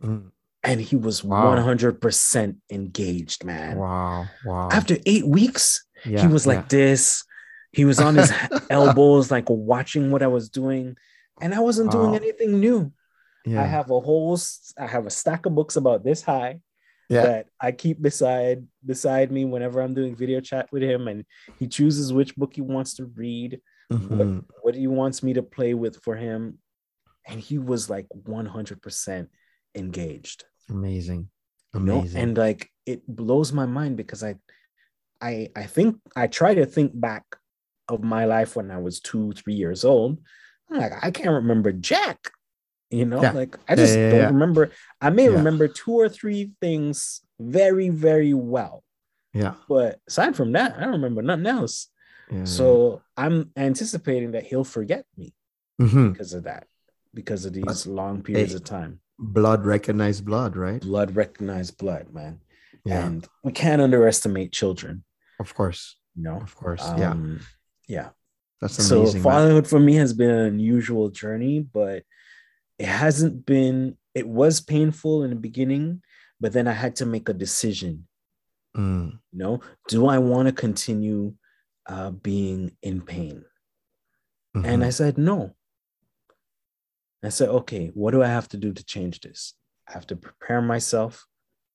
Mm and he was wow. 100% engaged man wow wow after eight weeks yeah, he was like yeah. this he was on his elbows like watching what i was doing and i wasn't wow. doing anything new yeah. i have a whole i have a stack of books about this high yeah. that i keep beside beside me whenever i'm doing video chat with him and he chooses which book he wants to read mm-hmm. what, what he wants me to play with for him and he was like 100% engaged Amazing. Amazing. You know? And like it blows my mind because I I I think I try to think back of my life when I was two, three years old. I'm like, I can't remember Jack. You know, yeah. like I just yeah, yeah, don't remember. I may remember two or three things very, very well. Yeah. But aside from that, I don't remember nothing else. So I'm anticipating that he'll forget me mm-hmm. because of that, because of these but, long periods hey, of time blood recognize blood, right? Blood recognize blood, man. Yeah. And we can't underestimate children. Of course. You know, of course. Um, yeah. Yeah. That's amazing. So fatherhood man. for me has been an unusual journey, but it hasn't been, it was painful in the beginning, but then I had to make a decision. Mm. You know, do I want to continue uh, being in pain? Mm-hmm. And I said, no, I said, okay, what do I have to do to change this? I have to prepare myself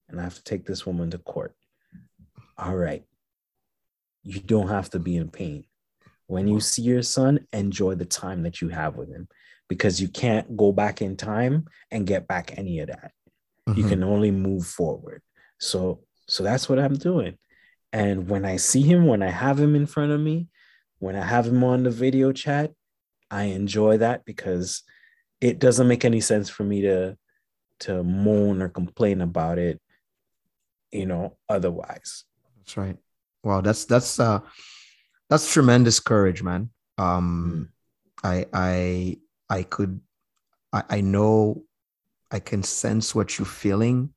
and I have to take this woman to court. All right. You don't have to be in pain. When you see your son, enjoy the time that you have with him because you can't go back in time and get back any of that. Mm-hmm. You can only move forward. So so that's what I'm doing. And when I see him, when I have him in front of me, when I have him on the video chat, I enjoy that because it doesn't make any sense for me to to moan or complain about it you know otherwise. That's right. Wow that's that's uh that's tremendous courage man. Um mm. i i i could I, I know i can sense what you're feeling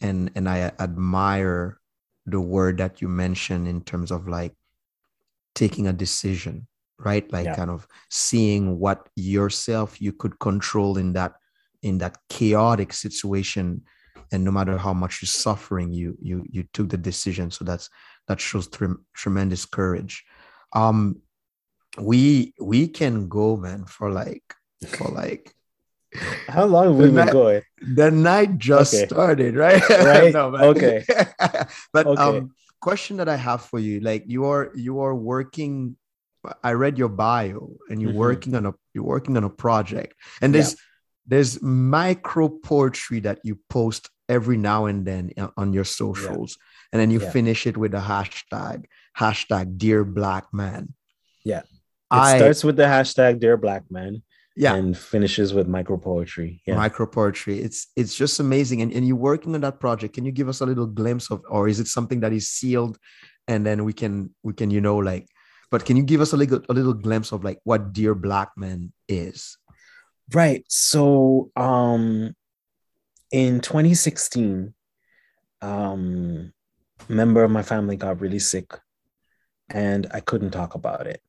and and i admire the word that you mentioned in terms of like taking a decision right? Like yeah. kind of seeing what yourself you could control in that in that chaotic situation. And no matter how much you're suffering you you you took the decision. So that's that shows tre- tremendous courage. Um we we can go man for like for like how long have we been going? the night just okay. started right? Right? No, okay. But okay. um question that i have for you like you are you are working I read your bio and you're mm-hmm. working on a you're working on a project. And there's yeah. there's micro poetry that you post every now and then on your socials. Yeah. and then you yeah. finish it with a hashtag hashtag dear black man. Yeah. It I, starts with the hashtag dear black man yeah. and finishes with micro poetry. Yeah. Micro poetry. It's it's just amazing. And, and you're working on that project. Can you give us a little glimpse of or is it something that is sealed? And then we can we can you know like but can you give us a little a little glimpse of like what Dear Black Man is? Right. So um in 2016, um a member of my family got really sick and I couldn't talk about it.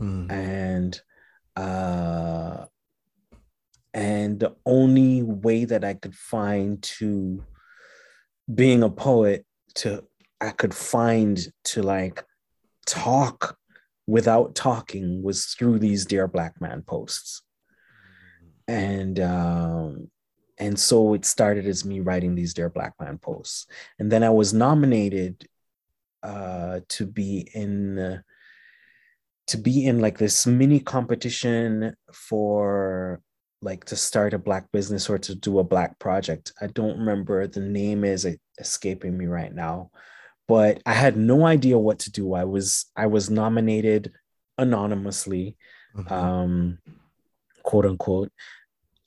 Mm. And uh and the only way that I could find to being a poet to I could find to like talk without talking was through these dear black man posts and um and so it started as me writing these Dear Black Man posts. And then I was nominated uh, to be in uh, to be in like this mini competition for like to start a black business or to do a black project. I don't remember the name is escaping me right now, but I had no idea what to do. I was I was nominated anonymously, mm-hmm. um, quote unquote,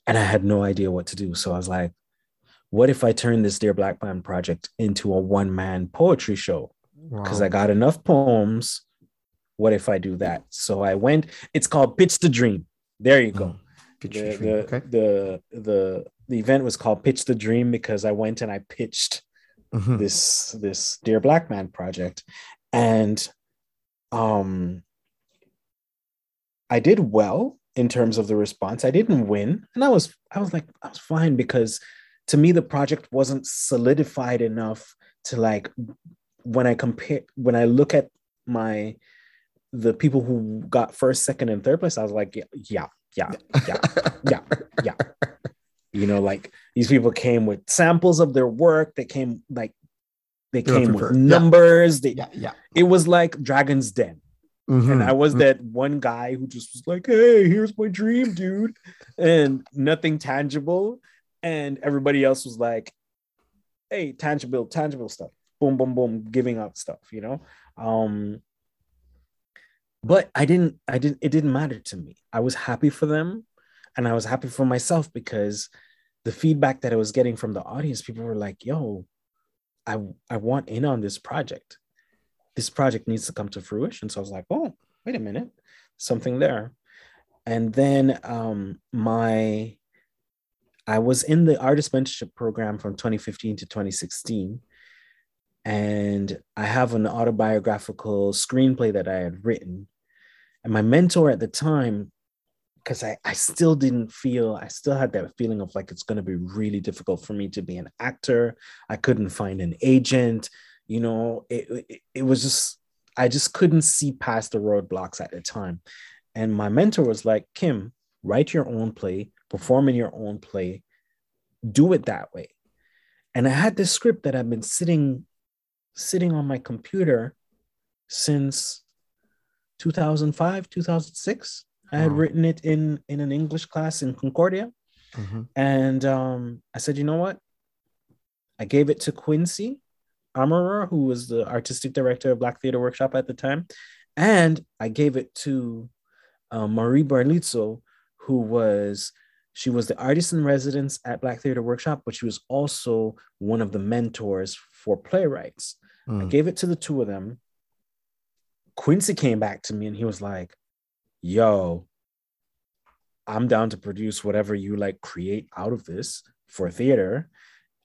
and I had no idea what to do. So I was like, what if I turn this Dear Black Man project into a one man poetry show? Because wow. I got enough poems what if I do that? So I went, it's called Pitch the Dream. There you go. Mm, the, the, the, okay. the, the, the event was called Pitch the Dream because I went and I pitched mm-hmm. this this Dear Black Man project. And um I did well in terms of the response. I didn't win. And I was I was like, I was fine because to me the project wasn't solidified enough to like when I compare when I look at my the people who got first, second, and third place, I was like, yeah, yeah, yeah, yeah, yeah, yeah. You know, like these people came with samples of their work. They came like they came with numbers. Yeah. They, yeah, yeah. It was like Dragon's Den. Mm-hmm. And I was mm-hmm. that one guy who just was like, hey, here's my dream, dude. And nothing tangible. And everybody else was like, hey, tangible, tangible stuff. Boom, boom, boom, giving up stuff, you know? Um, but i didn't i didn't it didn't matter to me i was happy for them and i was happy for myself because the feedback that i was getting from the audience people were like yo i i want in on this project. This project needs to come to fruition. So i was like oh wait a minute. Something there. And then um my i was in the artist mentorship program from 2015 to 2016 and I have an autobiographical screenplay that I had written. And my mentor at the time, because I, I still didn't feel, I still had that feeling of like it's going to be really difficult for me to be an actor. I couldn't find an agent. You know, it, it, it was just, I just couldn't see past the roadblocks at the time. And my mentor was like, Kim, write your own play, perform in your own play, do it that way. And I had this script that I've been sitting sitting on my computer since 2005, 2006. I had written it in in an English class in Concordia, mm-hmm. and um, I said, you know what? I gave it to Quincy Armorer, who was the artistic director of Black Theater Workshop at the time, and I gave it to uh, Marie Barlizzo, who was she was the artist in residence at Black Theater Workshop, but she was also one of the mentors for playwrights. Mm. I gave it to the two of them, Quincy came back to me and he was like, yo, I'm down to produce whatever you like create out of this for theater.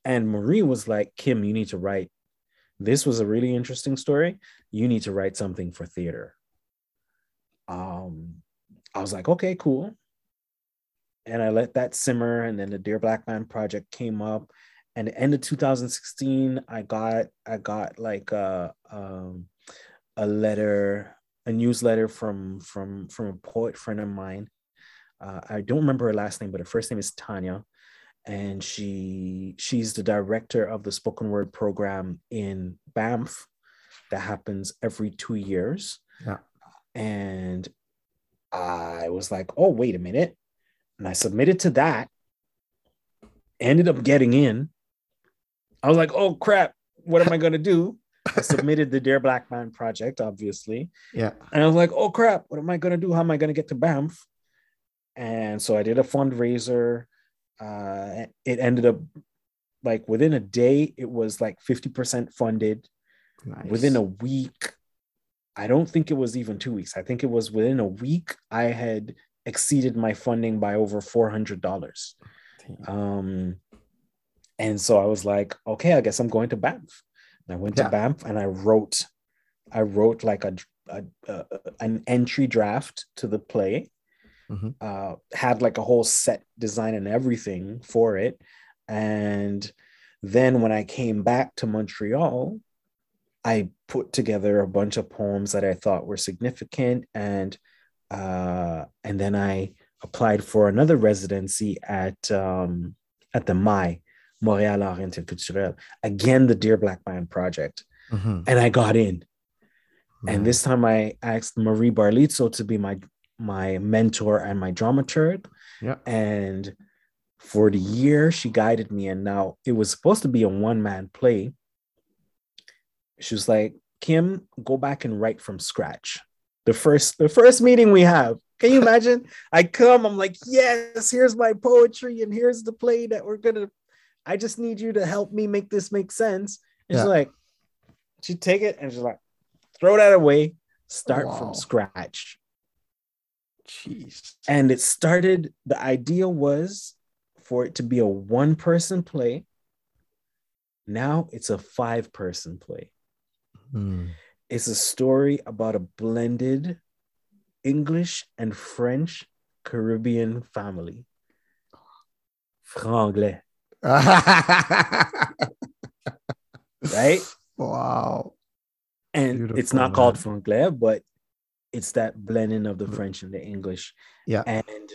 And Marie was like, Kim, you need to write. This was a really interesting story. You need to write something for theater. Um, I was like, okay, cool. And I let that simmer. And then the Dear Black Man project came up. And the end of 2016, I got I got like a um a letter, a newsletter from from from a poet friend of mine. Uh, I don't remember her last name, but her first name is Tanya, and she she's the director of the spoken word program in Banff that happens every two years. Yeah. And I was like, oh, wait a minute. And I submitted to that, ended up getting in. I was like, oh crap, what am I going to do? I submitted the Dear Black Man project, obviously. Yeah. And I was like, oh crap, what am I gonna do? How am I gonna get to Banff? And so I did a fundraiser. Uh, it ended up like within a day, it was like 50% funded. Nice. Within a week, I don't think it was even two weeks. I think it was within a week, I had exceeded my funding by over $400. Um, and so I was like, okay, I guess I'm going to Banff. I went yeah. to Banff and I wrote, I wrote like a, a, a an entry draft to the play. Mm-hmm. Uh, had like a whole set design and everything for it, and then when I came back to Montreal, I put together a bunch of poems that I thought were significant, and uh, and then I applied for another residency at um, at the MAI, Montréal Art Interculturel. Again, the Dear Black Man project. Mm-hmm. And I got in. Mm-hmm. And this time I asked Marie Barlizzo to be my my mentor and my dramaturg. Yeah. And for the year, she guided me. And now it was supposed to be a one-man play. She was like, Kim, go back and write from scratch. The first the first meeting we have. Can you imagine? I come, I'm like, yes, here's my poetry, and here's the play that we're gonna. I just need you to help me make this make sense. And yeah. she's like, she take it and she's like, throw that away, start wow. from scratch. Jeez. And it started, the idea was for it to be a one person play. Now it's a five person play. Hmm. It's a story about a blended English and French Caribbean family. Franglais. right? Wow. And Beautiful, it's not man. called franglais, but it's that blending of the mm. French and the English. Yeah. And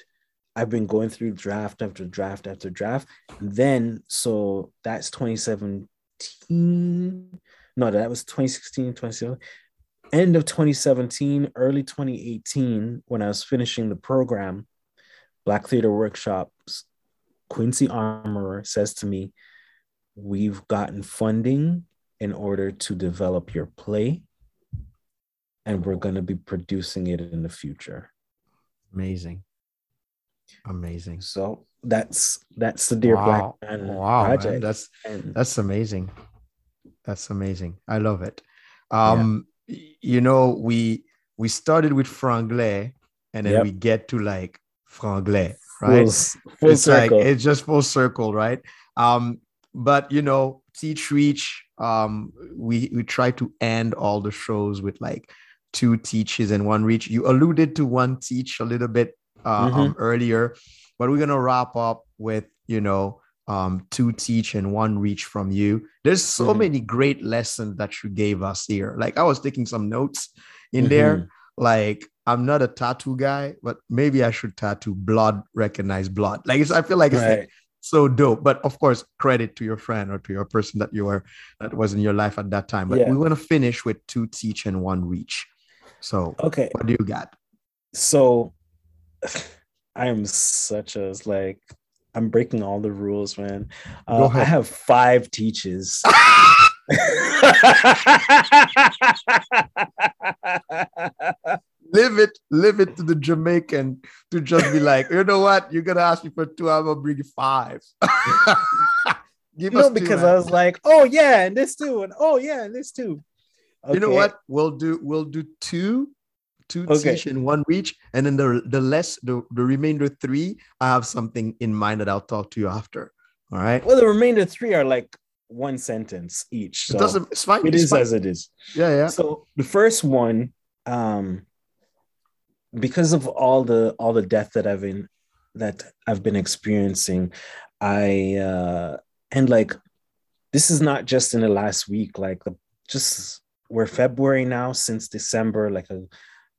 I've been going through draft after draft after draft. And then, so that's 2017. No, that was 2016, 2017. End of 2017, early 2018, when I was finishing the program, Black Theater Workshops, Quincy Armorer says to me, We've gotten funding in order to develop your play and we're going to be producing it in the future amazing amazing so that's that's the dear wow. black man wow project. Man. that's and, that's amazing that's amazing i love it um yeah. you know we we started with franglais and then yep. we get to like franglais right full, full it's circle. like it's just full circle right um but you know teach reach um we we try to end all the shows with like two teaches and one reach you alluded to one teach a little bit uh, mm-hmm. um, earlier but we're gonna wrap up with you know um two teach and one reach from you there's so mm-hmm. many great lessons that you gave us here like i was taking some notes in mm-hmm. there like i'm not a tattoo guy but maybe i should tattoo blood recognize blood like i feel like it's right. like so dope. But of course, credit to your friend or to your person that you were that was in your life at that time. But yeah. we want to finish with two teach and one reach. So okay, what do you got? So I am such a like I'm breaking all the rules, man. Uh, I have five teaches. live it, live it to the Jamaican to just be like, you know what? You're gonna ask me for two, I'm gonna bring you five. Give no, because two, I was like, oh yeah, and this too, and oh yeah, and this too. Okay. You know what? We'll do we'll do two, two okay. teach and one reach, and then the the less the, the remainder three, I have something in mind that I'll talk to you after. All right. Well, the remainder three are like one sentence each. So it doesn't. It's fine. It it's is fine. as it is. Yeah, yeah. So the first one, um, because of all the all the death that I've been that I've been experiencing, I uh and like this is not just in the last week, like the just we're February now since December, like a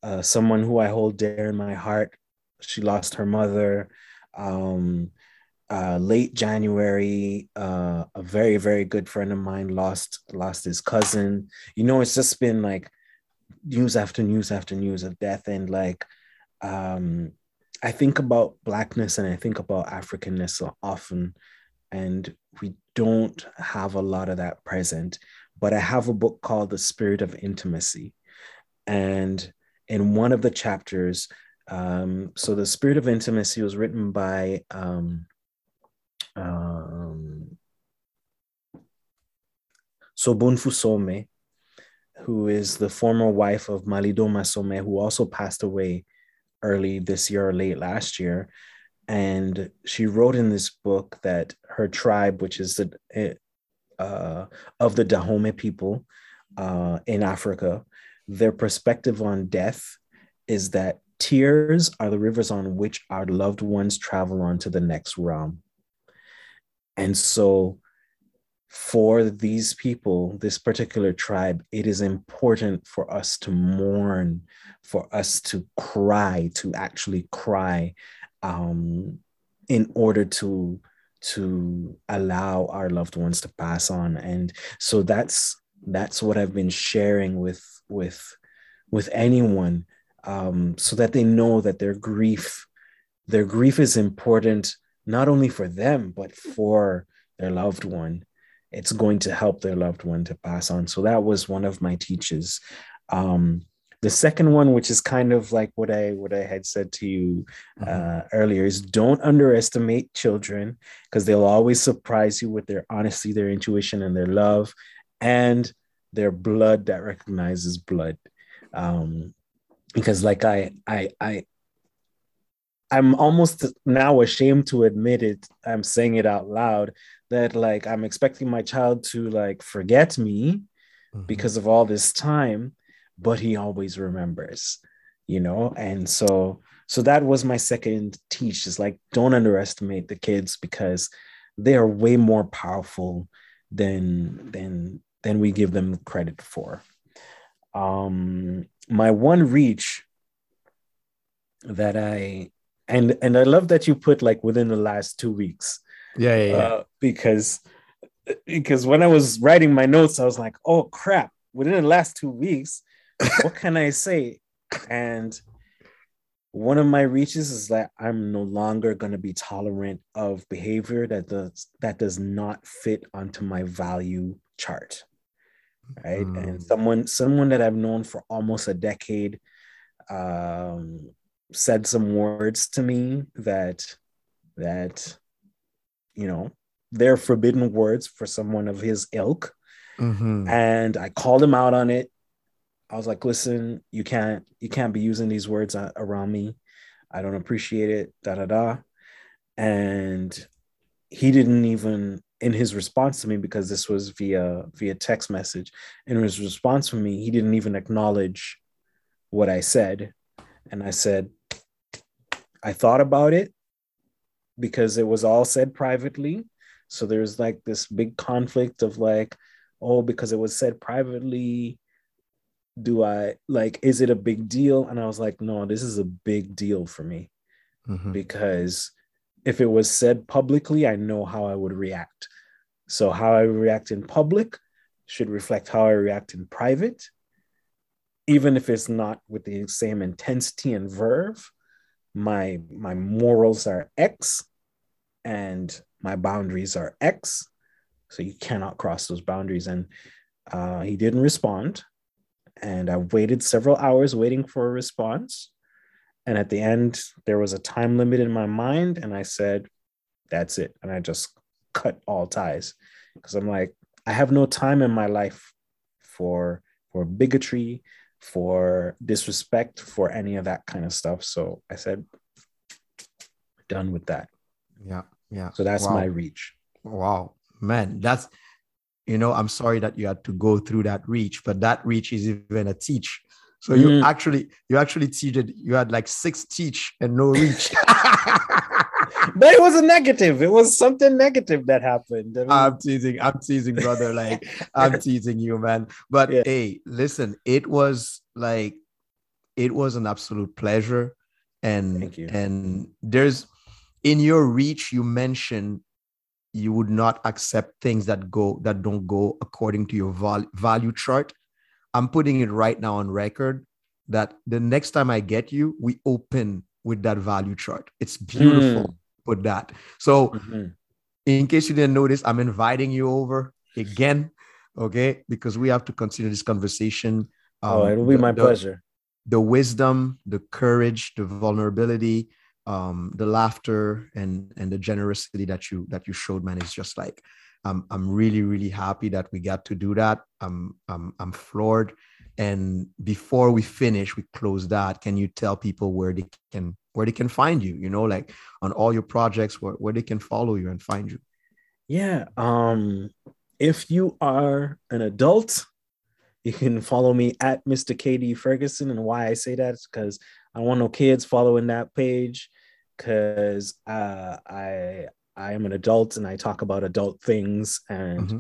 uh, someone who I hold dear in my heart. She lost her mother. Um, uh, late January, uh, a very very good friend of mine lost lost his cousin. You know, it's just been like news after news after news of death. And like um i think about blackness and i think about africanness often. And we don't have a lot of that present but i have a book called the spirit of intimacy. And in one of the chapters um so the spirit of intimacy was written by um um Sobonfu Somé, who is the former wife of Malidoma Somé, who also passed away early this year or late last year. And she wrote in this book that her tribe, which is the eh, uh, of the Dahomey people uh, in Africa, their perspective on death is that tears are the rivers on which our loved ones travel on to the next realm. And so for these people, this particular tribe, it is important for us to mourn, for us to cry, to actually cry, um, in order to to allow our loved ones to pass on. And so that's that's what i've been sharing with with with anyone um, so that they know that their grief their grief is important not only for them but for their loved one it's going to help their loved one to pass on so that was one of my teachers um, the second one which is kind of like what i what i had said to you mm-hmm. uh, earlier is don't underestimate children because they'll always surprise you with their honesty their intuition and their love and their blood that recognizes blood um, because like I I I I'm almost now ashamed to admit it. I'm saying it out loud that like I'm expecting my child to like forget me mm-hmm. because of all this time, but he always remembers, you know? And so so that was my second teach is like don't underestimate the kids because they are way more powerful than than than we give them credit for. Um my one reach that I and and I love that you put like within the last two weeks. Yeah, yeah, yeah. Uh, because because when I was writing my notes, I was like, oh crap, within the last two weeks, what can I say? And one of my reaches is that I'm no longer going to be tolerant of behavior that does that does not fit onto my value chart right mm. and someone someone that i've known for almost a decade um, said some words to me that that you know they're forbidden words for someone of his ilk. Mm-hmm. and i called him out on it. I was like listen you can't you can't be using these words around me. I don't appreciate it da da da. And he didn't even in his response to me because this was via via text message in his response to me he didn't even acknowledge what i said. And i said i thought about it because it was all said privately so there's like this big conflict of like oh because it was said privately do i like is it a big deal and i was like no this is a big deal for me mm-hmm. because if it was said publicly, I know how I would react. So, how I react in public should reflect how I react in private, even if it's not with the same intensity and verve. My my morals are X, and my boundaries are X. So you cannot cross those boundaries. And uh, he didn't respond, and I waited several hours waiting for a response. And at the end, there was a time limit in my mind, and I said, "That's it." And I just cut all ties because I'm like, I have no time in my life for for bigotry, for disrespect, for any of that kind of stuff. So I said, done with that. Yeah, yeah. So that's wow. my reach. Wow, man, that's you know, I'm sorry that you had to go through that reach, but that reach is even a teach so you mm. actually you actually cheated. You had like six teach and no reach. but it was a negative. It was something negative that happened. I mean, I'm teasing. I'm teasing, brother. Like I'm teasing you, man. But yeah. hey, listen, it was like it was an absolute pleasure. And and there's in your reach, you mentioned you would not accept things that go that don't go according to your val- value chart I'm putting it right now on record that the next time I get you, we open with that value chart. It's beautiful. Mm. Put that. So, mm-hmm. in case you didn't notice, I'm inviting you over again, okay? Because we have to continue this conversation. Um, oh, it'll be the, my pleasure. The wisdom, the courage, the vulnerability, um, the laughter, and and the generosity that you that you showed, man, is just like I'm I'm really really happy that we got to do that. I'm I'm I'm floored. And before we finish, we close that. Can you tell people where they can where they can find you? You know, like on all your projects, where where they can follow you and find you. Yeah. Um. If you are an adult, you can follow me at Mr. KD Ferguson. And why I say that is because I want no kids following that page because uh, I I am an adult and I talk about adult things. And mm-hmm.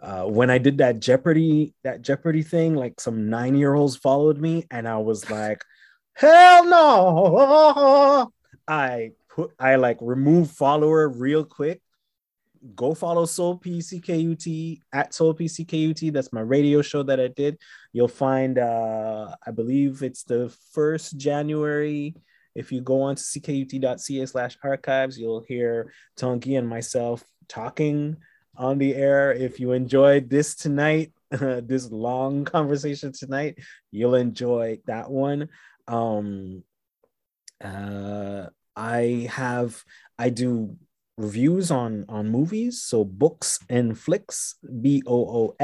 Uh, when I did that Jeopardy, that Jeopardy thing, like some nine year olds followed me, and I was like, hell no. I put, I like remove follower real quick go follow Soul PCKUT at Soul PCKUT. That's my radio show that I did. You'll find, uh, I believe it's the first January. If you go on to ckut.ca slash archives, you'll hear Tongi and myself talking on the air. If you enjoyed this tonight, this long conversation tonight, you'll enjoy that one. Um, uh, I have, I do reviews on on movies so books and flicks b-o-o-x-n-f-l-i-x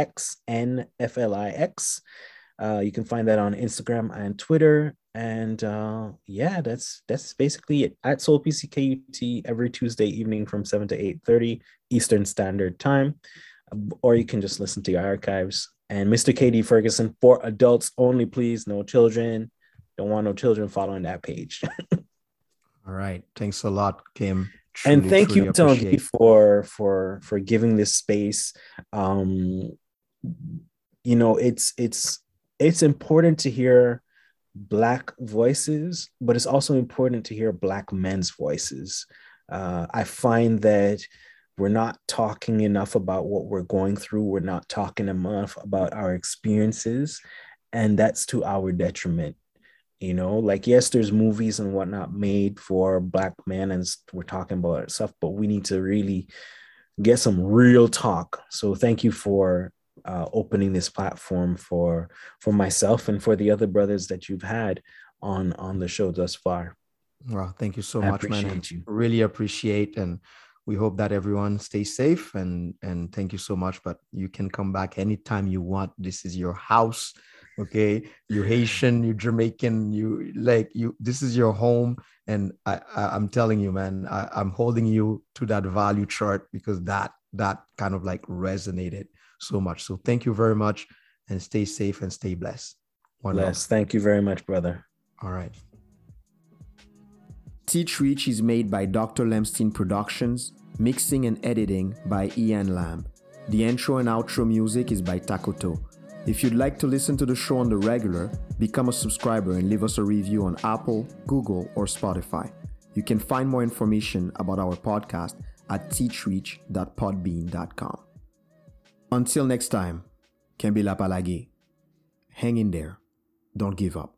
uh, you can find that on instagram and twitter. And uh, yeah that's that's basically it. At soul pckut every tuesday evening from 7 to 8 30 eastern standard time. Or you can just listen to your archives. And mr kd ferguson for adults only please. No children. Don't want no children following that page. All right. Thanks a lot kim. Truly, and thank you, Tony, for for for giving this space. Um, you know, it's it's it's important to hear black voices, but it's also important to hear black men's voices. Uh, I find that we're not talking enough about what we're going through. We're not talking enough about our experiences, and that's to our detriment you know like yes there's movies and whatnot made for black men and we're talking about stuff but we need to really get some real talk so thank you for uh, opening this platform for for myself and for the other brothers that you've had on on the show thus far. Well thank you so I much man. you. really appreciate and we hope that everyone stays safe and and thank you so much but you can come back anytime you want. This is your house okay? You haitian you jamaican you like you this is your home and i, I am telling you man I, i'm holding you to that value chart because that that kind of like resonated so much. So thank you very much and stay safe and stay blessed. One bless. Thank you very much brother. All right. Teach reach is made by dr lemstein productions mixing and editing by ian lamb. The intro and outro music is by takoto if you'd like to listen to the show on the regular, become a subscriber and leave us a review on Apple, Google, or Spotify. You can find more information about our podcast at teachreach.podbean.com. Until next time, Kembila Palagi. Hang in there. Don't give up.